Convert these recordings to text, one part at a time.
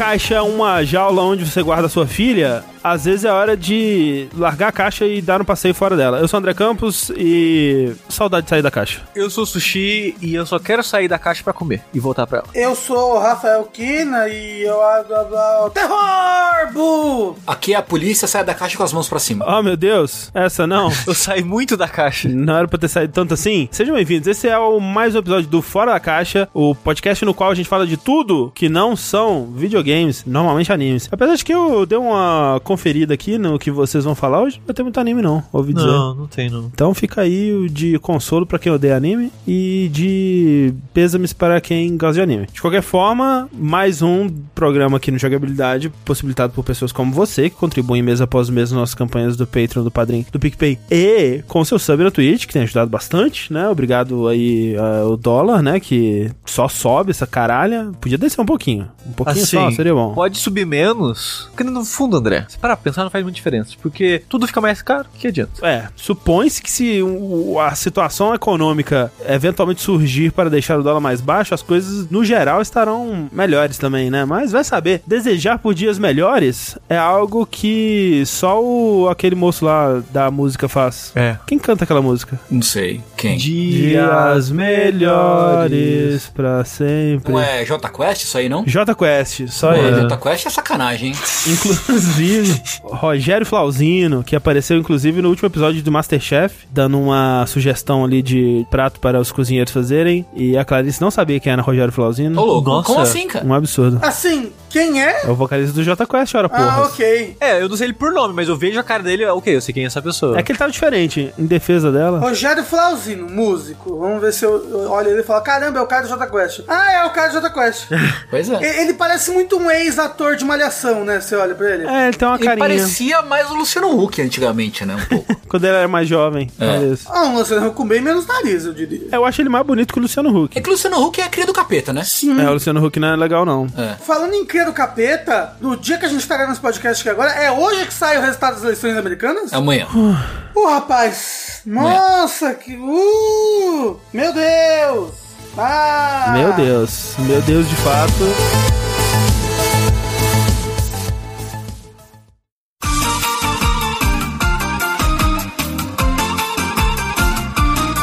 caixa é uma jaula onde você guarda sua filha, às vezes é hora de largar a caixa e dar um passeio fora dela. Eu sou o André Campos e saudade de sair da caixa. Eu sou sushi e eu só quero sair da caixa pra comer e voltar pra ela. Eu sou o Rafael Kina e eu adoro terror, bu! Aqui é a polícia sai da caixa com as mãos pra cima. Oh, meu Deus. Essa não. Eu saí muito da caixa. Não era pra ter saído tanto assim? Sejam bem-vindos. Esse é o mais um episódio do Fora da Caixa, o podcast no qual a gente fala de tudo que não são videogames, normalmente animes. Apesar de que eu dei uma conferida aqui no que vocês vão falar hoje, não tem muito anime não, ouvi dizer. Não, não tem não. Então fica aí o de consolo pra quem odeia anime e de pêsames para quem gosta de anime. De qualquer forma, mais um programa aqui no Jogabilidade, possibilitado por pessoas como você, que contribuem mês após mês nas nossas campanhas do Patreon, do Padrim, do PicPay e com seu sub na Twitch, que tem ajudado bastante, né? Obrigado aí ao dólar, né? Que só sobe essa caralha. Podia descer um pouquinho. Um pouquinho Assim, só, seria bom. Pode subir menos, porque no fundo, André, se parar pra pensar, não faz muita diferença. Porque tudo fica mais caro, que adianta? É, supõe-se que se a situação econômica eventualmente surgir para deixar o dólar mais baixo, as coisas no geral estarão melhores também, né? Mas vai saber, desejar por dias melhores é algo que só o, aquele moço lá da música faz. É. Quem canta aquela música? Não sei. Quem? Dias melhores pra sempre. Não é J Quest isso aí, não? J Quest, só Pô, ele. J Quest é sacanagem, hein? Inclusive, Rogério Flauzino, que apareceu inclusive no último episódio do Masterchef, dando uma sugestão ali de prato para os cozinheiros fazerem. E a Clarice não sabia quem era Rogério Ô, Flauzino. louco. Nossa. Como assim, cara? Um absurdo. Assim, quem é? É o vocalista do J Quest, ora Ah, porra. ok. É, eu não sei ele por nome, mas eu vejo a cara dele, ok, eu sei quem é essa pessoa. É que ele tava diferente, em defesa dela. Rogério Flauzino, músico. Vamos ver se eu, olho ele e falo: caramba, é o cara do Jota Quest. Ah, é o cara do Jota Quest. Pois é. Ele parece muito um ex-ator de malhação, né? Você olha pra ele. É, ele tem uma Ele carinha. parecia mais o Luciano Huck antigamente, né? Um pouco. Quando ele era mais jovem, É. talvez. Ah, um Luciano Huck com bem menos nariz, eu diria. Eu acho ele mais bonito que o Luciano Huck. é que o Luciano Huck é a cria do capeta, né? Sim. É, o Luciano Huck não é legal, não. É. Falando em do capeta, no dia que a gente tá gravando esse podcast aqui agora, é hoje que sai o resultado das eleições americanas? Amanhã. Ô, rapaz! Nossa, que. Uh! Meu Deus! Ah! Meu Deus. Meu Deus, de fato.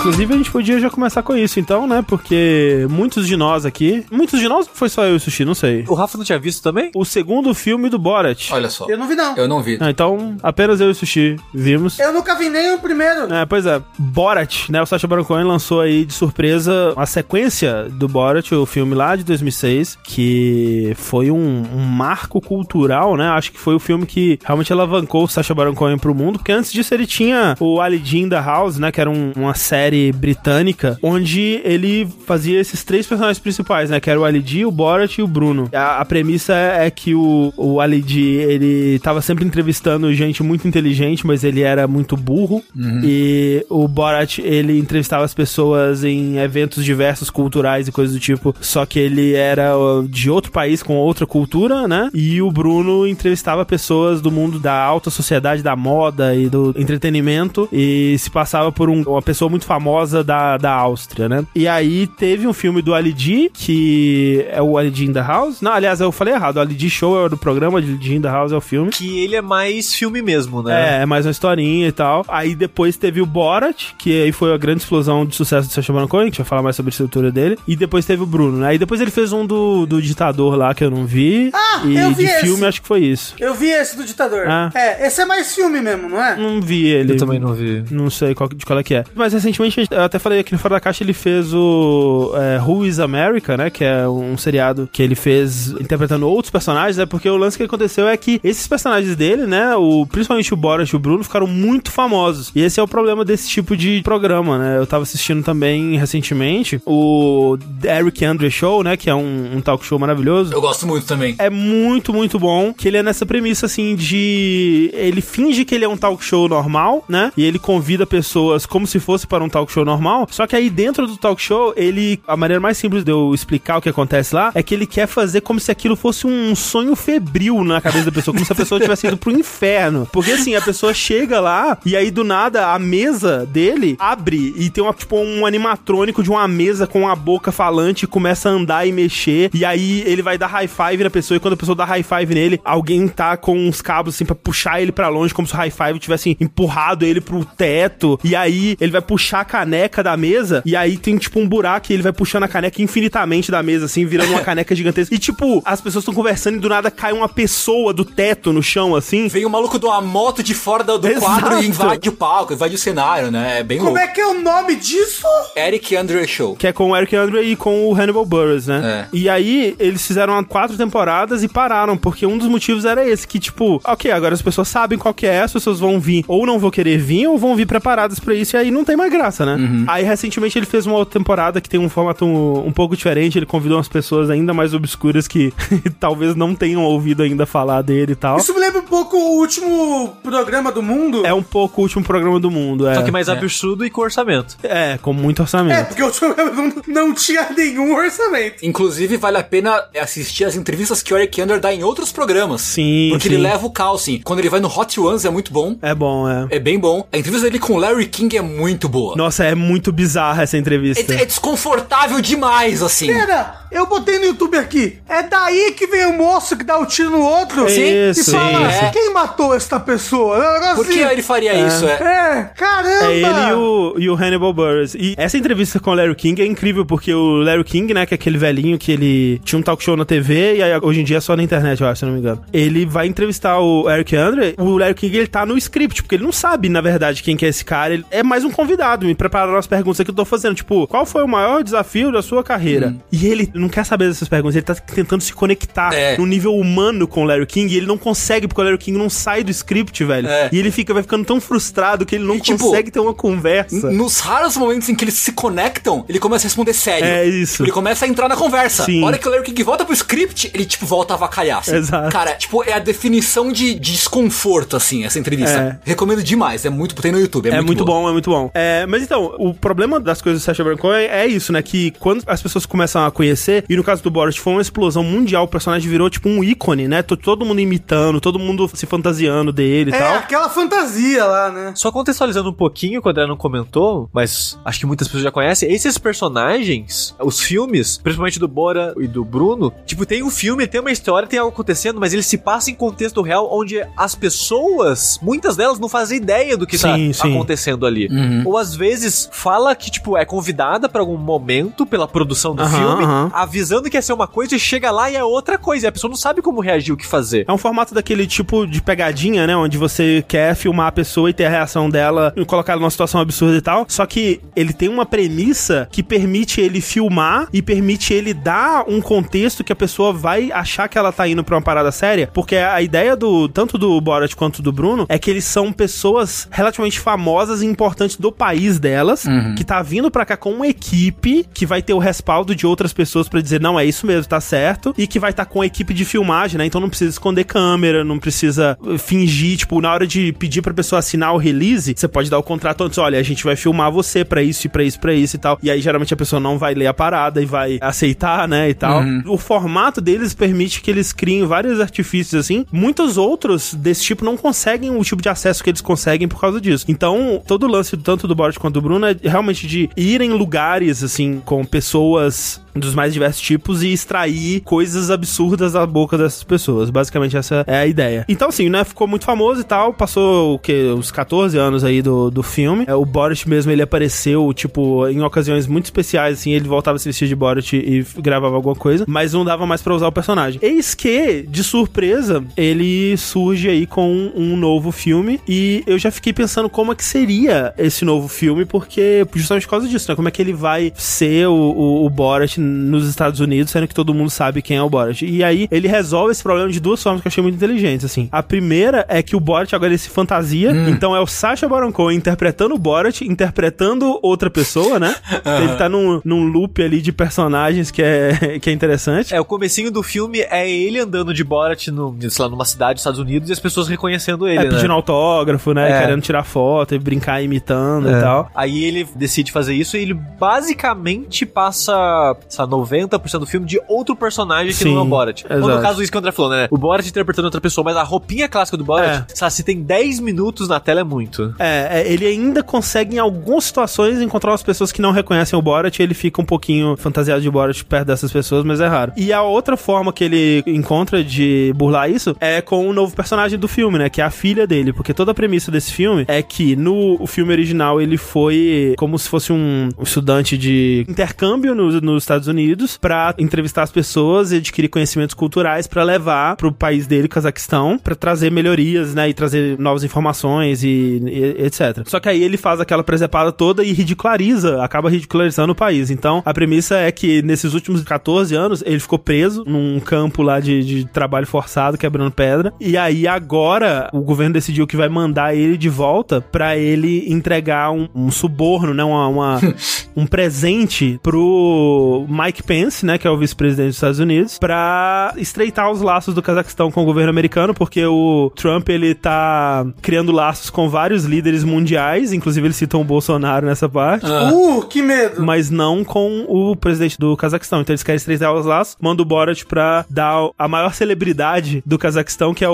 Inclusive, a gente podia já começar com isso, então, né? Porque muitos de nós aqui. Muitos de nós ou foi só eu e o Sushi, não sei. O Rafa não tinha visto também? O segundo filme do Borat. Olha só. Eu não vi, não. Eu não vi. Ah, então, apenas eu e o Sushi vimos. Eu nunca vi nem o primeiro. É, pois é. Borat, né? O Sacha Baron Cohen lançou aí de surpresa a sequência do Borat, o filme lá de 2006, que foi um, um marco cultural, né? Acho que foi o filme que realmente alavancou o Sacha Baron Cohen pro mundo, porque antes disso ele tinha o Ali in the House, né? Que era um- uma série britânica, onde ele fazia esses três personagens principais, né? Que era o Ali G, o Borat e o Bruno. A, a premissa é, é que o, o Ali G, ele tava sempre entrevistando gente muito inteligente, mas ele era muito burro. E o Borat, ele entrevistava as pessoas em eventos diversos, culturais e coisas do tipo. Só que ele era ó, de outro país, com outra cultura, né? E o Bruno entrevistava pessoas do mundo da alta sociedade, da moda e do entretenimento. E se passava por um- uma pessoa muito famosa da, da Áustria, né? E aí teve um filme do Ali G, que é o Ali G in the House. Não, aliás, eu falei errado. O Ali G Show é do programa, Ali G in the House é o filme. Que ele é mais filme mesmo, né? É, é mais uma historinha e tal. Aí depois teve o Borat, que aí foi a grande explosão de sucesso do Sacha Baron Cohen, que a gente vai falar mais sobre a estrutura dele. E depois teve o Bruno, né? Aí depois ele fez um do, do ditador lá, que eu não vi. Ah, e eu vi de esse. filme, acho que foi isso. Eu vi esse do ditador. Ah. É, esse é mais filme mesmo, não é? Não vi ele. Eu também não vi. Não sei qual, de qual é que é. Mas recentemente, eu até falei aqui no Fora da Caixa, ele fez o é, Who is America, né? Que é um seriado que ele fez interpretando outros personagens, né? Porque o lance que aconteceu é que esses personagens dele, né? O, principalmente o Borat e o Bruno, ficaram muito famosos. E esse é o problema desse tipo de programa, né? Eu tava assistindo também recentemente o Eric Andre Show, né? Que é um, um talk show maravilhoso Eu gosto muito também. é muito, muito bom. Que ele é nessa premissa, assim, de. Ele finge que ele é um talk show normal, né? E ele convida pessoas como se fosse para um talk talk show normal. Só que aí dentro do talk show, ele. A maneira mais simples de eu explicar o que acontece lá é que ele quer fazer como se aquilo fosse um sonho febril na cabeça da pessoa, como se a pessoa tivesse ido pro inferno. Porque assim, a pessoa chega lá e aí do nada a mesa dele abre e tem uma, tipo um animatrônico de uma mesa com a boca falante e começa a andar e mexer. E aí ele vai dar high five na pessoa e quando a pessoa dá high five nele, alguém tá com uns cabos assim pra puxar ele pra longe, como se o high five tivesse empurrado ele pro teto. E aí ele vai puxar a caneca da mesa e aí tem tipo um buraco e ele vai puxando a caneca infinitamente da mesa, assim, virando uma caneca gigantesca. E tipo, as pessoas estão conversando e do nada cai uma pessoa do teto no chão, assim. Vem o maluco de uma moto de fora do, do quadro e invade o palco, invade o cenário, né? É bem Como louco. é que é o nome disso? Eric Andre Show. Que é com o Eric Andre e com o Hannibal Buress, né? É. E aí, eles fizeram quatro temporadas e pararam, porque um dos motivos era esse, que tipo, ok, agora as pessoas sabem qual que é, as pessoas vão vir, ou não vão querer vir, ou vão vir preparadas pra isso, e aí não tem mais graça, né? Aí, recentemente, ele fez uma outra temporada que tem um formato um, um pouco diferente, ele convidou umas pessoas ainda mais obscuras que talvez não tenham ouvido ainda falar dele e tal. Isso me lembra um pouco o último programa do mundo. É um pouco o último programa do mundo, é. Só que mais É. absurdo e com orçamento. É, com muito É, orçamento. porque o último programa do mundo não tinha nenhum orçamento. Inclusive, vale a pena assistir as entrevistas que o Eric Andre dá em outros programas. Sim, Porque sim. ele leva o caos, sim. Quando ele vai no Hot Ones é muito bom. É bom, é. É bem bom. A entrevista dele com o Larry King é muito boa. Nossa, é muito bizarra essa entrevista. É, é desconfortável demais, assim. Pera, eu botei no YouTube aqui. É daí que vem o moço que dá o tiro no outro Sim, e isso, fala, sim. quem matou esta pessoa? É um negócio Por que assim. ele faria isso? É. É, caramba! É ele e o, e o Hannibal Buress. E essa entrevista com o Larry King é incrível, porque o Larry King, né, que é aquele velhinho que ele tinha um talk show na TV e aí hoje em dia é só na internet, eu acho, se eu não me engano. Ele vai entrevistar o Eric Andre. O Larry King, ele tá no script, porque ele não sabe, na verdade, quem que é esse cara. Ele é mais um convidado, me prepararam as perguntas que eu tô fazendo. Tipo, qual foi o maior desafio da sua carreira? E ele não quer saber dessas perguntas, ele tá tentando se conectar É. no nível humano com o Larry King e ele não consegue, porque o Larry King não sai do script, velho. É. E ele fica, vai ficando tão frustrado que ele não E, tipo, consegue ter uma conversa. Nos raros momentos em que eles se conectam, ele começa a responder sério. É isso. Tipo, ele começa a entrar na conversa. Sim. A hora que o Larry King volta pro script, ele, tipo, volta a avacalhar. assim. Exato. Cara, tipo, é a definição de, de desconforto, assim, essa entrevista. Recomendo demais. É muito. Tem no YouTube. É, É muito, boa. bom, é muito bom. É, mas então, o problema das coisas do Sacha Baron Cohen é, é isso, né? Que quando as pessoas começam a conhecer, e no caso do Borat foi uma explosão mundial, o personagem virou tipo um ícone, né? To- Todo mundo imitando, todo mundo se fantasiando dele e É, tal. aquela fantasia lá, né? Só contextualizando um pouquinho, que o André não comentou, mas acho que muitas pessoas já conhecem, esses personagens, os filmes, principalmente do Bora e do Bruno, tipo, tem um filme, tem uma história, tem algo acontecendo, mas ele se passa em contexto real, onde as pessoas, muitas delas, não fazem ideia do que Sim, tá sim. acontecendo ali. Uhum. Ou às vezes fala que, tipo, é convidada pra algum momento pela produção do Aham, filme, aham. avisando que ia ser uma coisa e chega lá e é outra coisa. E a pessoa não sabe como reagir, o que fazer. É um formato daquele tipo de pegadinha, né? Onde você quer filmar a pessoa e ter a reação dela e colocar ela numa situação absurda e tal. Só que ele tem uma premissa que permite ele filmar e permite ele dar um contexto que a pessoa vai achar que ela tá indo pra uma parada séria. Porque a ideia do tanto do Borat quanto do Bruno é que eles são pessoas relativamente famosas e importantes do país delas, que tá vindo pra cá com uma equipe que vai ter o respaldo de outras pessoas pra dizer, não, é isso mesmo, tá certo, e que vai estar com a equipe de filmagem, né? Então não precisa esconder câmera, não precisa uh, fingir, tipo, na hora de pedir pra pessoa assinar o release, você pode dar o contrato antes, olha, a gente vai filmar você pra isso e pra isso, pra isso e tal. E aí geralmente a pessoa não vai ler a parada e vai aceitar, né, e tal. O formato deles permite que eles criem vários artifícios assim. Muitos outros desse tipo não conseguem o tipo de acesso que eles conseguem por causa disso. Então, todo o lance tanto do Borat quanto do Bruno é realmente de ir em lugares assim com pessoas dos mais diversos tipos e extrair coisas absurdas da boca dessas pessoas. Basicamente essa é a ideia. Então assim, né, ficou muito famoso e tal, passou o que uns 14 anos aí do, do filme. É, o Borat mesmo, ele apareceu tipo em ocasiões muito especiais assim, ele voltava a se vestir de Borat e gravava alguma coisa, mas não dava mais pra usar o personagem. Eis que, de surpresa, ele surge aí com um novo filme e eu já fiquei pensando como é que seria esse novo filme, porque justamente por causa disso, né? Como é que ele vai ser o, o, o Borat nos Estados Unidos, sendo que todo mundo sabe quem é o Borat. E aí ele resolve esse problema de duas formas que eu achei muito inteligentes, assim. A primeira é que o Borat agora ele se fantasia, Hum. então é o Sacha Baron Cohen interpretando o Borat, interpretando outra pessoa, né? Ele tá num, num loop ali de personagens que é, que é interessante. É, o comecinho do filme é ele andando de Borat no, sei lá, numa cidade dos Estados Unidos e as pessoas reconhecendo ele, É, né? pedindo autógrafo, né? É. Querendo tirar foto e brincar imitando É. e tal. Aí ele decide fazer isso e ele basicamente passa, sei lá, 90% do filme de outro personagem que Sim, não é o Borat. Ou no exato. caso isso que o André falou, né? O Borat interpretando outra pessoa, mas a roupinha clássica do Borat, sabe, se tem 10 minutos na tela é muito. É, é, ele ainda consegue em algumas situações encontrar as pessoas que não reconhecem o Borat e ele fica um pouquinho fantasiado de Borat perto dessas pessoas, mas é raro. E a outra forma que ele encontra de burlar isso é com o novo personagem do filme, né? Que é a filha dele, porque toda a premissa desse filme é que no filme original ele foi como se fosse um, um estudante de intercâmbio no- nos Estados Unidos pra entrevistar as pessoas e adquirir conhecimentos culturais pra levar pro país dele, Cazaquistão, pra trazer melhorias, né? E trazer novas informações e, e etc. Só que aí ele faz aquela presepada toda e ridiculariza, acaba ridicularizando o país. Então, a premissa é que nesses últimos 14 anos ele ficou preso num campo lá de, de trabalho forçado, quebrando pedra. E aí agora o governo decidiu que vai mandar ele de volta pra ele entregar um, um suborno, né? Uma, uma- um presente pro Mike Pence, né? Que é o vice-presidente dos Estados Unidos, pra estreitar os laços do Cazaquistão com o governo americano, porque o Trump ele tá criando laços com vários líderes mundiais, inclusive eles citam o Bolsonaro nessa parte. Ah. Uh, que medo. Mas não com o presidente do Cazaquistão. Então eles querem estreitar os laços. Manda o Borat pra dar a maior celebridade do Cazaquistão, que é o,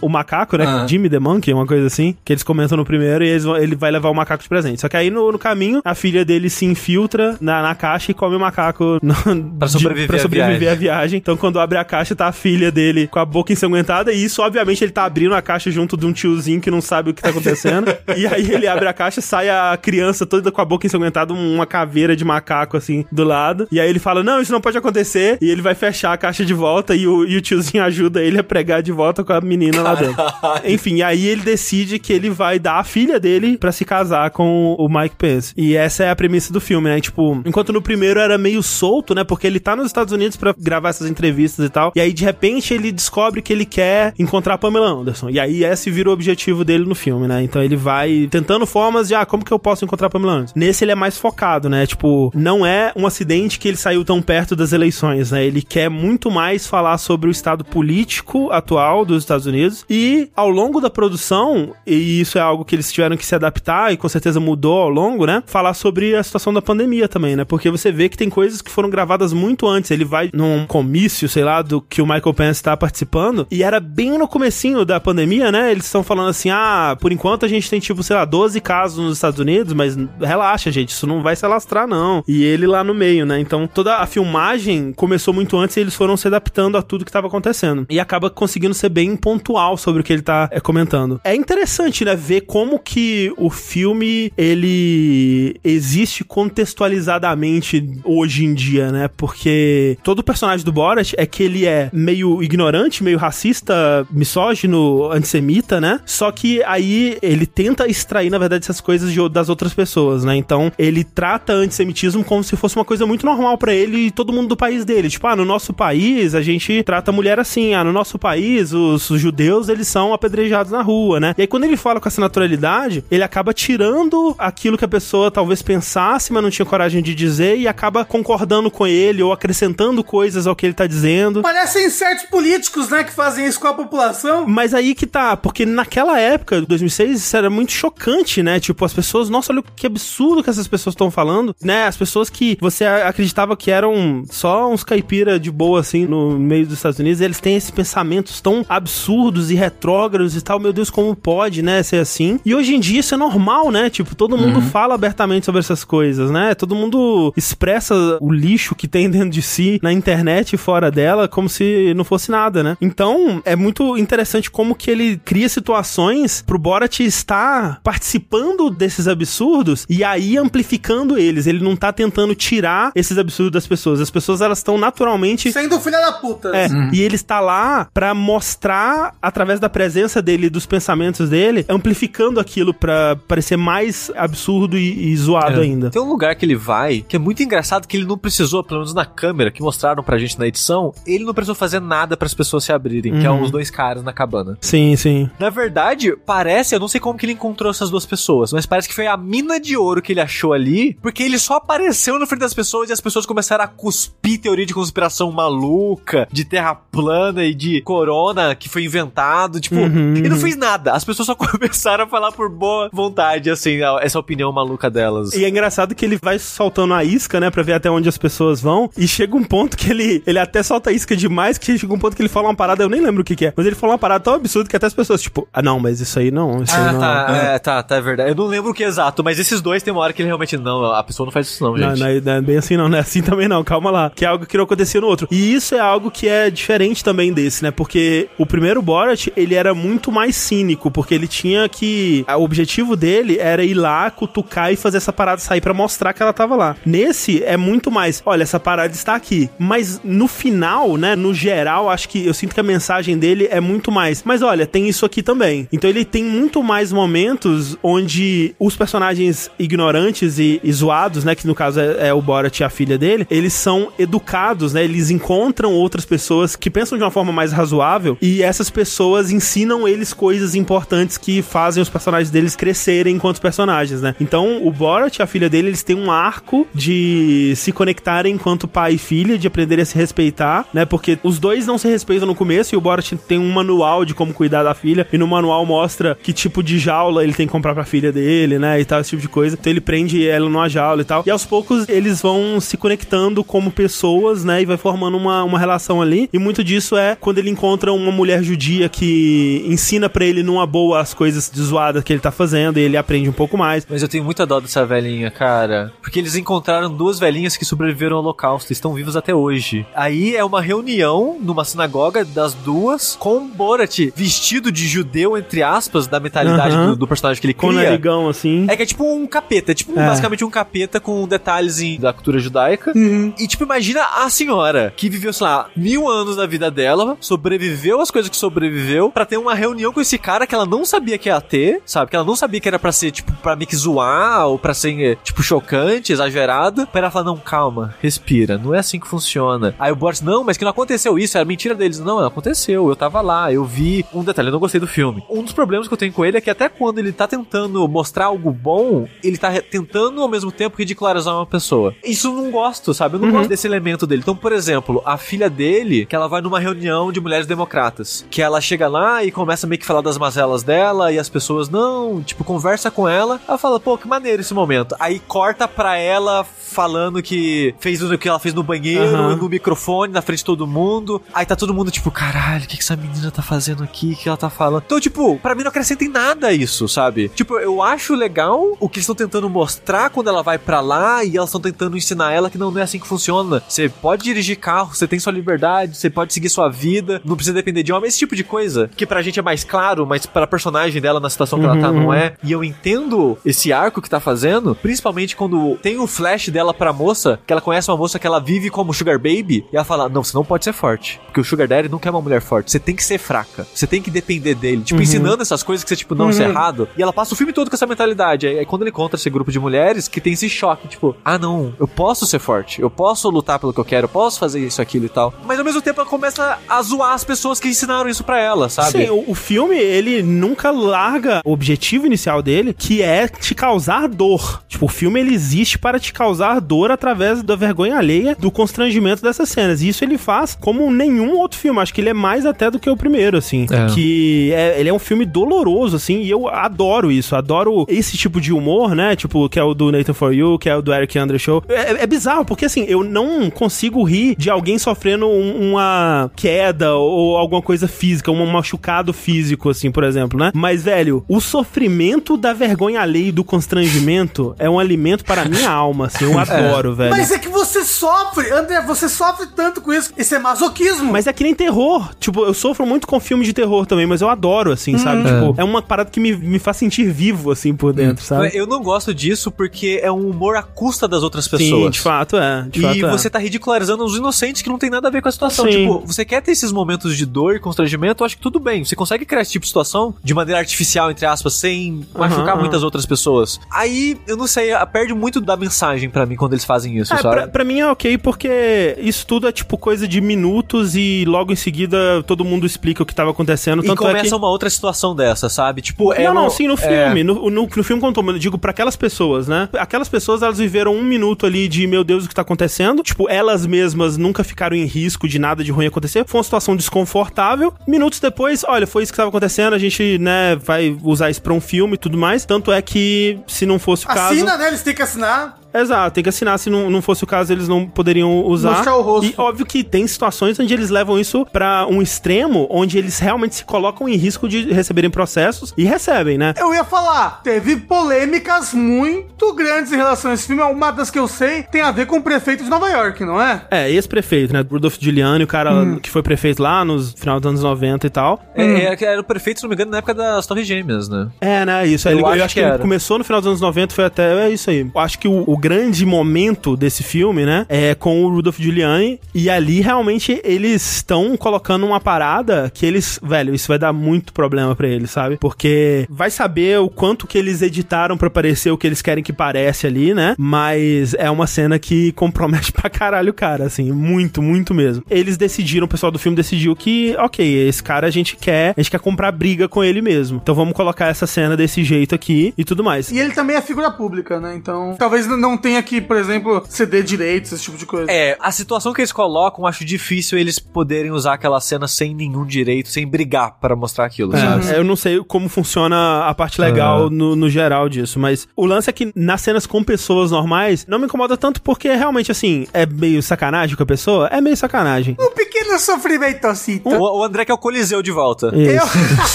o, o macaco, né? Ah. Jimmy the Monkey, uma coisa assim. Que eles comentam no primeiro e eles vão- ele vai levar o macaco de presente. Só que aí no, no caminho, a filha dele se infiltra na, na caixa e come o macaco no, Pra sobreviver pra à sobreviver viagem. à viagem. Então quando abre a caixa, tá a filha dele com a boca ensanguentada. E isso, obviamente, ele tá abrindo a caixa junto de um tiozinho que não sabe o que tá acontecendo. e aí ele abre a caixa, sai a criança toda com a boca ensanguentada, uma caveira de macaco assim do lado. E aí ele fala: Não, isso não pode acontecer. E ele vai fechar a caixa de volta e o, e o tiozinho ajuda ele a pregar de volta com a menina lá dentro. Enfim, aí ele decide que ele vai dar a filha dele pra se casar com o Mike Pence. E essa é a premissa do filme, né? Tipo, enquanto no primeiro era meio solto, né? Porque ele tá nos Estados Unidos pra gravar essas entrevistas e tal. E aí, de repente, ele descobre que ele quer encontrar a Pamela Anderson. E aí, esse vira o objetivo dele no filme, né? Então ele vai tentando formas de, ah, como que eu posso encontrar a Pamela Anderson? Nesse ele é mais focado, né? Tipo, não é um acidente que ele saiu tão perto das eleições, né? Ele quer muito mais falar sobre o estado político atual dos Estados Unidos. E ao longo da produção, e isso é algo que eles tiveram que se adaptar e com certeza mudou ao longo, né? Falar sobre a situação da pandemia também, né? Porque você vê que tem coisas que foram gravadas muito antes. Ele vai num comício, sei lá, do que o Michael Pence tá participando, e era bem no comecinho da pandemia, né? Eles estão falando assim: ah, por enquanto a gente tem tipo, sei lá, 12 casos nos Estados Unidos, mas relaxa, gente, isso não vai se alastrar, não. E ele lá no meio, né? Então toda a filmagem começou muito antes e eles foram se adaptando a tudo que tava acontecendo. E acaba conseguindo ser bem pontual sobre o que ele tá é, comentando. É interessante, né? Ver como que o filme ele existe contextualizadamente hoje em dia, né? Porque todo personagem do Borat é que ele é meio ignorante, meio racista, misógino, antissemita, né? Só que aí ele tenta extrair, na verdade, essas coisas de- das outras pessoas, né? Então ele trata antissemitismo como se fosse uma coisa muito normal pra ele e todo mundo do país dele. Tipo, ah, no nosso país a gente trata a mulher assim, ah, no nosso país os, os judeus eles são apedrejados na rua, né? E aí quando ele fala com essa naturalidade, ele acaba tirando aquilo que a pessoa talvez pensasse, mas não tinha coragem de dizer e acaba concordando com ele ou acrescentando coisas ao que ele tá dizendo. Parecem certos políticos, né, que fazem isso com a população. Mas aí que tá, porque naquela época, 2006, isso era muito chocante, né? Tipo, as pessoas, nossa, olha que absurdo que essas pessoas estão falando, né? As pessoas que você acreditava que eram só uns caipira de boa, assim, no meio dos Estados Unidos, eles têm esses pensamentos tão absurdos e retrógrados e tal, meu Deus, como pode, né, ser assim? E hoje em dia isso é normal, né? Tipo, todo mundo fala abertamente sobre essas coisas, né? Todo mundo expressa o lixo que tem dentro de si na internet e fora dela como se não fosse nada, né? Então, é muito interessante como que ele cria situações pro Borat estar participando desses absurdos e aí amplificando eles. Ele não tá tentando tirar esses absurdos das pessoas. As pessoas, elas estão naturalmente Sendo filha da puta. é, e ele está lá pra mostrar, através da presença dele e dos pensamentos dele, amplificando aquilo pra parecer mais absurdo e, e zoado ainda. Tem um lugar que ele vai que é muito engraçado que ele não precisou, pelo menos na câmera que mostraram pra gente na edição, ele não precisou fazer nada para as pessoas se abrirem, que é Uhum. os dois caras na cabana. Sim, sim. Na verdade, parece, eu não sei como que ele encontrou essas duas pessoas, mas parece que foi a mina de ouro que ele achou ali, porque ele só apareceu na frente das pessoas e as pessoas começaram a cuspir teoria de conspiração maluca, de terra plana e de corona que foi inventado, tipo, Uhum, ele não fez nada. As pessoas só começaram a falar por boa vontade, assim, essa opinião maluca delas. E é engraçado que ele vai soltando a isca, né, pra ver até onde as pessoas vão. E chega um ponto que ele, ele até solta isca demais, que chega um ponto que ele fala uma parada, eu nem lembro o que, que é. Mas ele fala uma parada tão absurda que até as pessoas, tipo, ah, não, mas isso aí não, isso aí Ah, não. tá, é. é, tá, tá, é verdade. Eu não lembro o que é exato, mas esses dois tem uma hora que ele realmente, não, a pessoa não faz isso não, Não, gente. não, é- não é bem assim não, não é assim também não, calma lá. Que é algo que não acontecia no outro. E isso é algo que é diferente também desse, né? Porque o primeiro Borat, ele era muito mais cínico, porque ele tinha que... O objetivo dele era ir lá, cutucar e fazer essa parada sair pra mostrar que ela tava lá. Nesse, é muito mais, olha, essa parada está aqui. Mas no final, né, no geral, acho que eu sinto que a mensagem dele é muito mais, mas olha, tem isso aqui também. Então ele tem muito mais momentos onde os personagens ignorantes e, e zoados, né, que no caso é, é o Borat e a filha dele, eles são educados, né, eles encontram outras pessoas que pensam de uma forma mais razoável e essas pessoas ensinam eles coisas importantes que fazem os personagens deles crescerem enquanto personagens, né. Então o Borat e a filha dele, eles têm um arco de se conectarem enquanto pai e filha, de aprenderem a se respeitar, né, porque os dois não se respeitam no começo e o Borat tem um manual de como cuidar da filha e no manual mostra que tipo de jaula ele tem que comprar pra filha dele, né, e tal, esse tipo de coisa. Então ele prende ela numa jaula e tal. E aos poucos eles vão se conectando como pessoas, né, e vai formando uma, uma relação ali. E muito disso é quando ele encontra uma mulher judia que ensina pra ele numa boa as coisas de zoada que ele tá fazendo e ele aprende um pouco mais. Mas eu tenho muita dó dessa velhinha, cara. Porque eles encontraram duas velhinhas que sobreviveram ao holocausto estão vivas até hoje. Aí é uma reunião numa sinagoga das duas com Borat vestido de judeu, entre aspas, da mentalidade Aham. do, do personagem que ele Com cria. narigão, assim. É que é tipo um capeta, é tipo É. basicamente um capeta com detalhes em- da cultura judaica. E tipo, imagina a senhora que viveu, sei lá, mil anos da vida dela, sobreviveu às coisas que sobreviveu, pra ter uma reunião com esse cara que ela não sabia que ia ter, sabe? Que ela não sabia que era pra ser, tipo, pra meio que zoar, ou pra ser, eh, tipo, chocante, exagerado. Pra ela falar, não, calma, respira, não é assim que funciona. Aí o Boris, não, mas que não aconteceu isso, era mentira deles. Não, não aconteceu, eu tava lá, eu vi. Um detalhe, eu não gostei do filme. Um dos problemas que eu tenho com ele é que até quando ele tá tentando mostrar algo bom, ele tá tentando ao mesmo tempo ridicularizar uma pessoa. Isso eu não gosto, sabe? Eu não gosto desse elemento dele. Então, por exemplo, a filha dele, que ela vai numa reunião de mulheres democratas, que ela chega lá e começa meio que falar das mazelas dela e as pessoas não, tipo, conversa com ela. Ela fala, pô, que maneiro esse momento. Aí corta pra ela falando que fez o que ela fez no banheiro, Aham. no microfone, na frente de todo mundo. Aí tá todo mundo tipo, caralho, o que, que essa menina tá fazendo aqui? O que ela tá falando? Então, tipo, pra mim não acrescenta em nada isso, sabe? Tipo, eu acho legal o que eles estão tentando mostrar quando ela vai pra lá e elas estão tentando ensinar ela que não, não é assim que funciona. Você pode dirigir carro, você tem sua liberdade, você pode seguir sua vida, não precisa depender de homem, esse tipo de coisa que pra gente é mais claro, mas pra personagem dela na situação que ela tá não é. E eu entendo esse arco que tá fazendo, principalmente quando tem o flash dela pra moça, que ela conhece uma moça que ela vive como Sugar Baby, e ela fala: Não, você não pode ser forte. Porque o Sugar Daddy não quer uma mulher forte. Você tem que ser fraca. Você tem que depender dele. Tipo, ensinando essas coisas que você, tipo, não, isso é errado. E ela passa o filme todo com essa mentalidade. Aí, quando ele encontra esse grupo de mulheres que tem esse choque, tipo, ah, não, eu posso ser forte. Eu posso lutar pelo que eu quero. Eu posso fazer isso, aquilo e tal. Mas ao mesmo tempo ela começa a zoar as pessoas que ensinaram isso pra ela, sabe? Sim, o, o filme, ele nunca larga o objetivo inicial dele, que é te causar dor. Tipo, o filme, ele existe para te causar dor através da vergonha alheia, do constrangimento dessas cenas. E isso ele faz como nenhum outro filme. Acho que ele é mais até do que o primeiro, assim. É. Que é, ele é um filme doloroso, assim, e eu adoro isso. Adoro esse tipo de humor, né? Tipo, que é o do Nathan For You, que é o do Eric Andre Show. É, é bizarro, porque assim, eu não consigo rir de alguém sofrendo um- uma queda ou alguma coisa física, um machucado físico, assim, por exemplo, né? Mas, velho, o sofrimento da vergonha alheia e do constrangimento é um alimento para a minha alma, assim. Eu adoro, velho. Mas é que você sofre, André, você sofre tanto com isso. Isso é masoquismo. Mas é que nem terror. Tipo, eu sofro muito com filme de terror também, mas eu adoro, assim, sabe? Tipo, é uma parada que me, me faz sentir vivo, assim, por dentro, sabe? Eu não gosto disso porque é um humor à custa das outras pessoas. Sim, de fato é. De e fato é. você tá ridicularizando os inocentes que não tem nada a ver com a situação. Sim. Tipo, você quer ter esses momentos de dor e constrangimento, eu acho que tudo bem. Você consegue criar esse tipo de situação de maneira artificial, entre aspas, sem machucar aham. muitas outras pessoas. Aí, eu não sei, perde muito da mensagem pra mim quando eles fazem isso, É, sabe? pra, pra mim é ok, porque isso tudo é tipo coisa de minutos e logo em seguida todo mundo explica o que tava acontecendo. E Tanto começa é que... uma outra situação dessa, sabe? Tipo, é não, não, um- sim, no é- filme. No, no, no filme contou, mas eu digo pra aquelas pessoas, né? Aquelas pessoas, elas viveram um minuto ali de, meu Deus, o que tá acontecendo? Tipo, elas mesmas nunca ficaram em risco de nada de ruim acontecer. Foi uma situação desconfortável. Minutos depois, olha, foi isso que tava acontecendo, a gente, né, vai usar isso pra um filme e tudo mais. Tanto é que, se não fosse o caso... Assina, né? Eles têm que assinar. Exato, tem que assinar. Se não, não fosse o caso, eles não poderiam usar. Mostrar o rosto. E óbvio que tem situações onde eles levam isso pra um extremo, onde eles realmente se colocam em risco de receberem processos e recebem, né? Eu ia falar, teve polêmicas muito grandes em relação a esse filme. Uma das que eu sei tem a ver com o prefeito de Nova York, não é? É, ex-prefeito, né? Rudolph Giuliani, o cara que foi prefeito lá nos final dos anos 90 e tal. É, é, era o prefeito, se não me engano, na época das Torres Gêmeas, né? É, né? Isso. Eu Ele, eu acho acho, que que, começou no final dos anos 90, foi até é isso aí. Eu acho que o, o grande momento desse filme, né, é com o Rudolph Giuliani. E ali, realmente, eles estão colocando uma parada que eles... Velho, isso vai dar muito problema pra eles, sabe? Porque vai saber o quanto que eles editaram pra parecer o que eles querem que parece ali, né? Mas é uma cena que compromete pra caralho o cara, assim. Muito, muito mesmo. Eles decidiram, o pessoal do filme decidiu que, ok, esse cara a gente quer... A gente quer comprar briga com ele mesmo. Então vamos colocar essa cena desse jeito aqui e tudo mais. E ele também é figura pública, né? Então, talvez não tenha que, por exemplo, ceder direitos, esse tipo de coisa. É, a situação que eles colocam, acho difícil eles poderem usar aquela cena sem nenhum direito, sem brigar para mostrar aquilo, sabe? É, eu não sei como funciona a parte legal no, no geral disso, mas o lance é que nas cenas com pessoas normais não me incomoda tanto porque realmente assim é meio sacanagem com a pessoa, é meio sacanagem. Um pequeno sofrimento assim. O, o André que é o Coliseu de volta. Isso.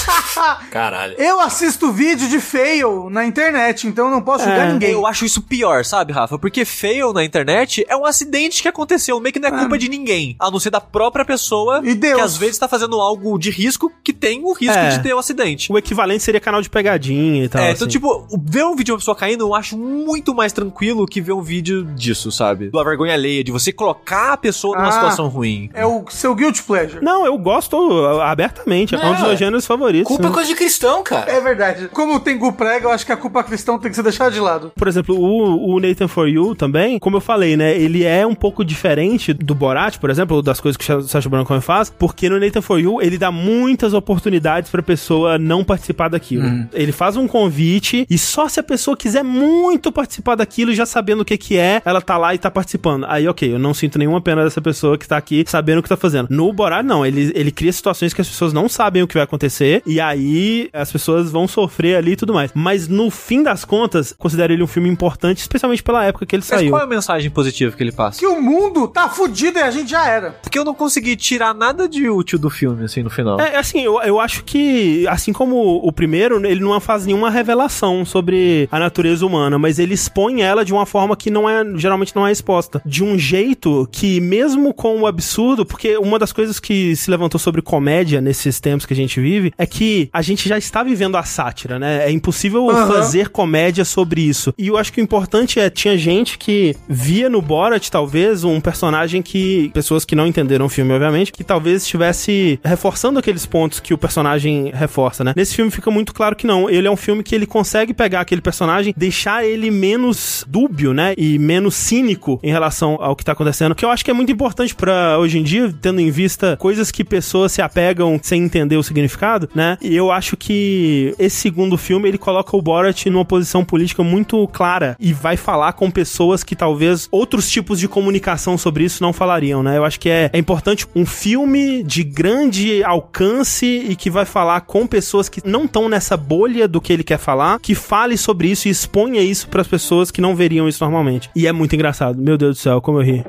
Caralho. Eu assisto vídeo de fail na internet, então eu não posso julgar É. ninguém. Eu acho isso pior, sabe, Rafa? Porque fail na internet é um acidente que aconteceu, meio que não é culpa de ninguém, a não ser da própria pessoa E Deus. que às vezes tá fazendo algo de risco que tem o risco É. de ter o acidente. O equivalente seria canal de pegadinha e tal. É, então, assim. tipo, o- ver um vídeo de uma pessoa caindo eu acho muito mais tranquilo que ver um vídeo disso, sabe? Da vergonha alheia, de você colocar a pessoa numa Ah. situação ruim. É o seu guilty pleasure. Não, eu gosto abertamente. É, um dos Não, meus gêneros favoritos. Culpa é coisa de cristão, cara. É verdade. Como o Tengu prega, eu acho que a culpa cristã tem que ser deixada de lado. Por exemplo, o, o Nathan For You também, como eu falei, né? Ele é um pouco diferente do Borat, por exemplo, das coisas que o Sacha Baron Cohen faz, porque no Nathan For You ele dá muitas oportunidades pra pessoa não participar daquilo. Ele faz um convite e só se a pessoa quiser muito participar daquilo, já sabendo o que que é, ela tá lá e tá participando. Aí, ok, eu não sinto nenhuma pena dessa pessoa que tá aqui sabendo o que tá fazendo. No Borat, não. Ele, ele cria situações que as pessoas não sabem o que vai acontecer e aí as pessoas vão sofrer ali e tudo mais. Mas no fim das contas, considero ele um filme importante, especialmente pela época que ele Mas saiu. qual é a mensagem positiva que ele passa? Que o mundo tá fudido e a gente já era. Porque eu não consegui tirar nada de útil do filme, assim, no final. É, assim, eu, eu acho que, assim como o primeiro, ele não faz nenhuma revelação sobre a natureza humana, mas ele expõe ela de uma forma que não é, geralmente não é exposta. De um jeito que, mesmo com o absurdo, porque uma das coisas que se levantou sobre comédia nesses tempos que a gente vive é que a gente já está vivendo a sátira, né? É impossível Aham. fazer comédia sobre isso. E eu acho que o importante é, tinha gente que via no Borat, talvez, um personagem que, pessoas que não entenderam o filme, obviamente, que talvez estivesse reforçando aqueles pontos que o personagem reforça, né? Nesse filme fica muito claro que não. Ele é um filme que ele consegue pegar aquele personagem, deixar ele menos dúbio, né? E menos cínico em relação ao que tá acontecendo. Que eu acho que é muito importante pra hoje em dia, tendo em vista coisas que pessoas se apegam sem entender o significado, né? E eu acho que esse segundo filme ele coloca o Borat numa posição política muito clara e vai falar com pessoas que talvez outros tipos de comunicação sobre isso não falariam, né? Eu acho que é, é importante um filme de grande alcance e que vai falar com pessoas que não estão nessa bolha do que ele quer falar, que fale sobre isso e exponha isso para as pessoas que não veriam isso normalmente. E é muito engraçado. Meu Deus do céu, como eu ri.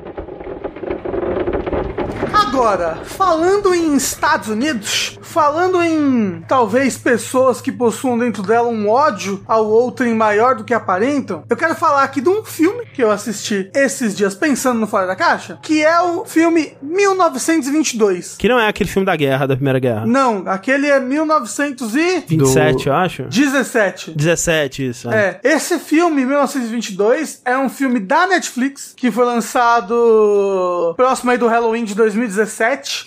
Agora, falando em Estados Unidos, falando em talvez pessoas que possuam dentro dela um ódio ao outrem maior do que aparentam, eu quero falar aqui de um filme que eu assisti esses dias pensando no Fora da Caixa, que é o filme 1922. Que não é aquele filme da guerra, da Primeira Guerra. Não, aquele é 1917. 27, eu acho. 17, isso. É, esse filme, 1922, é um filme da Netflix, que foi lançado próximo aí do Halloween de 2017.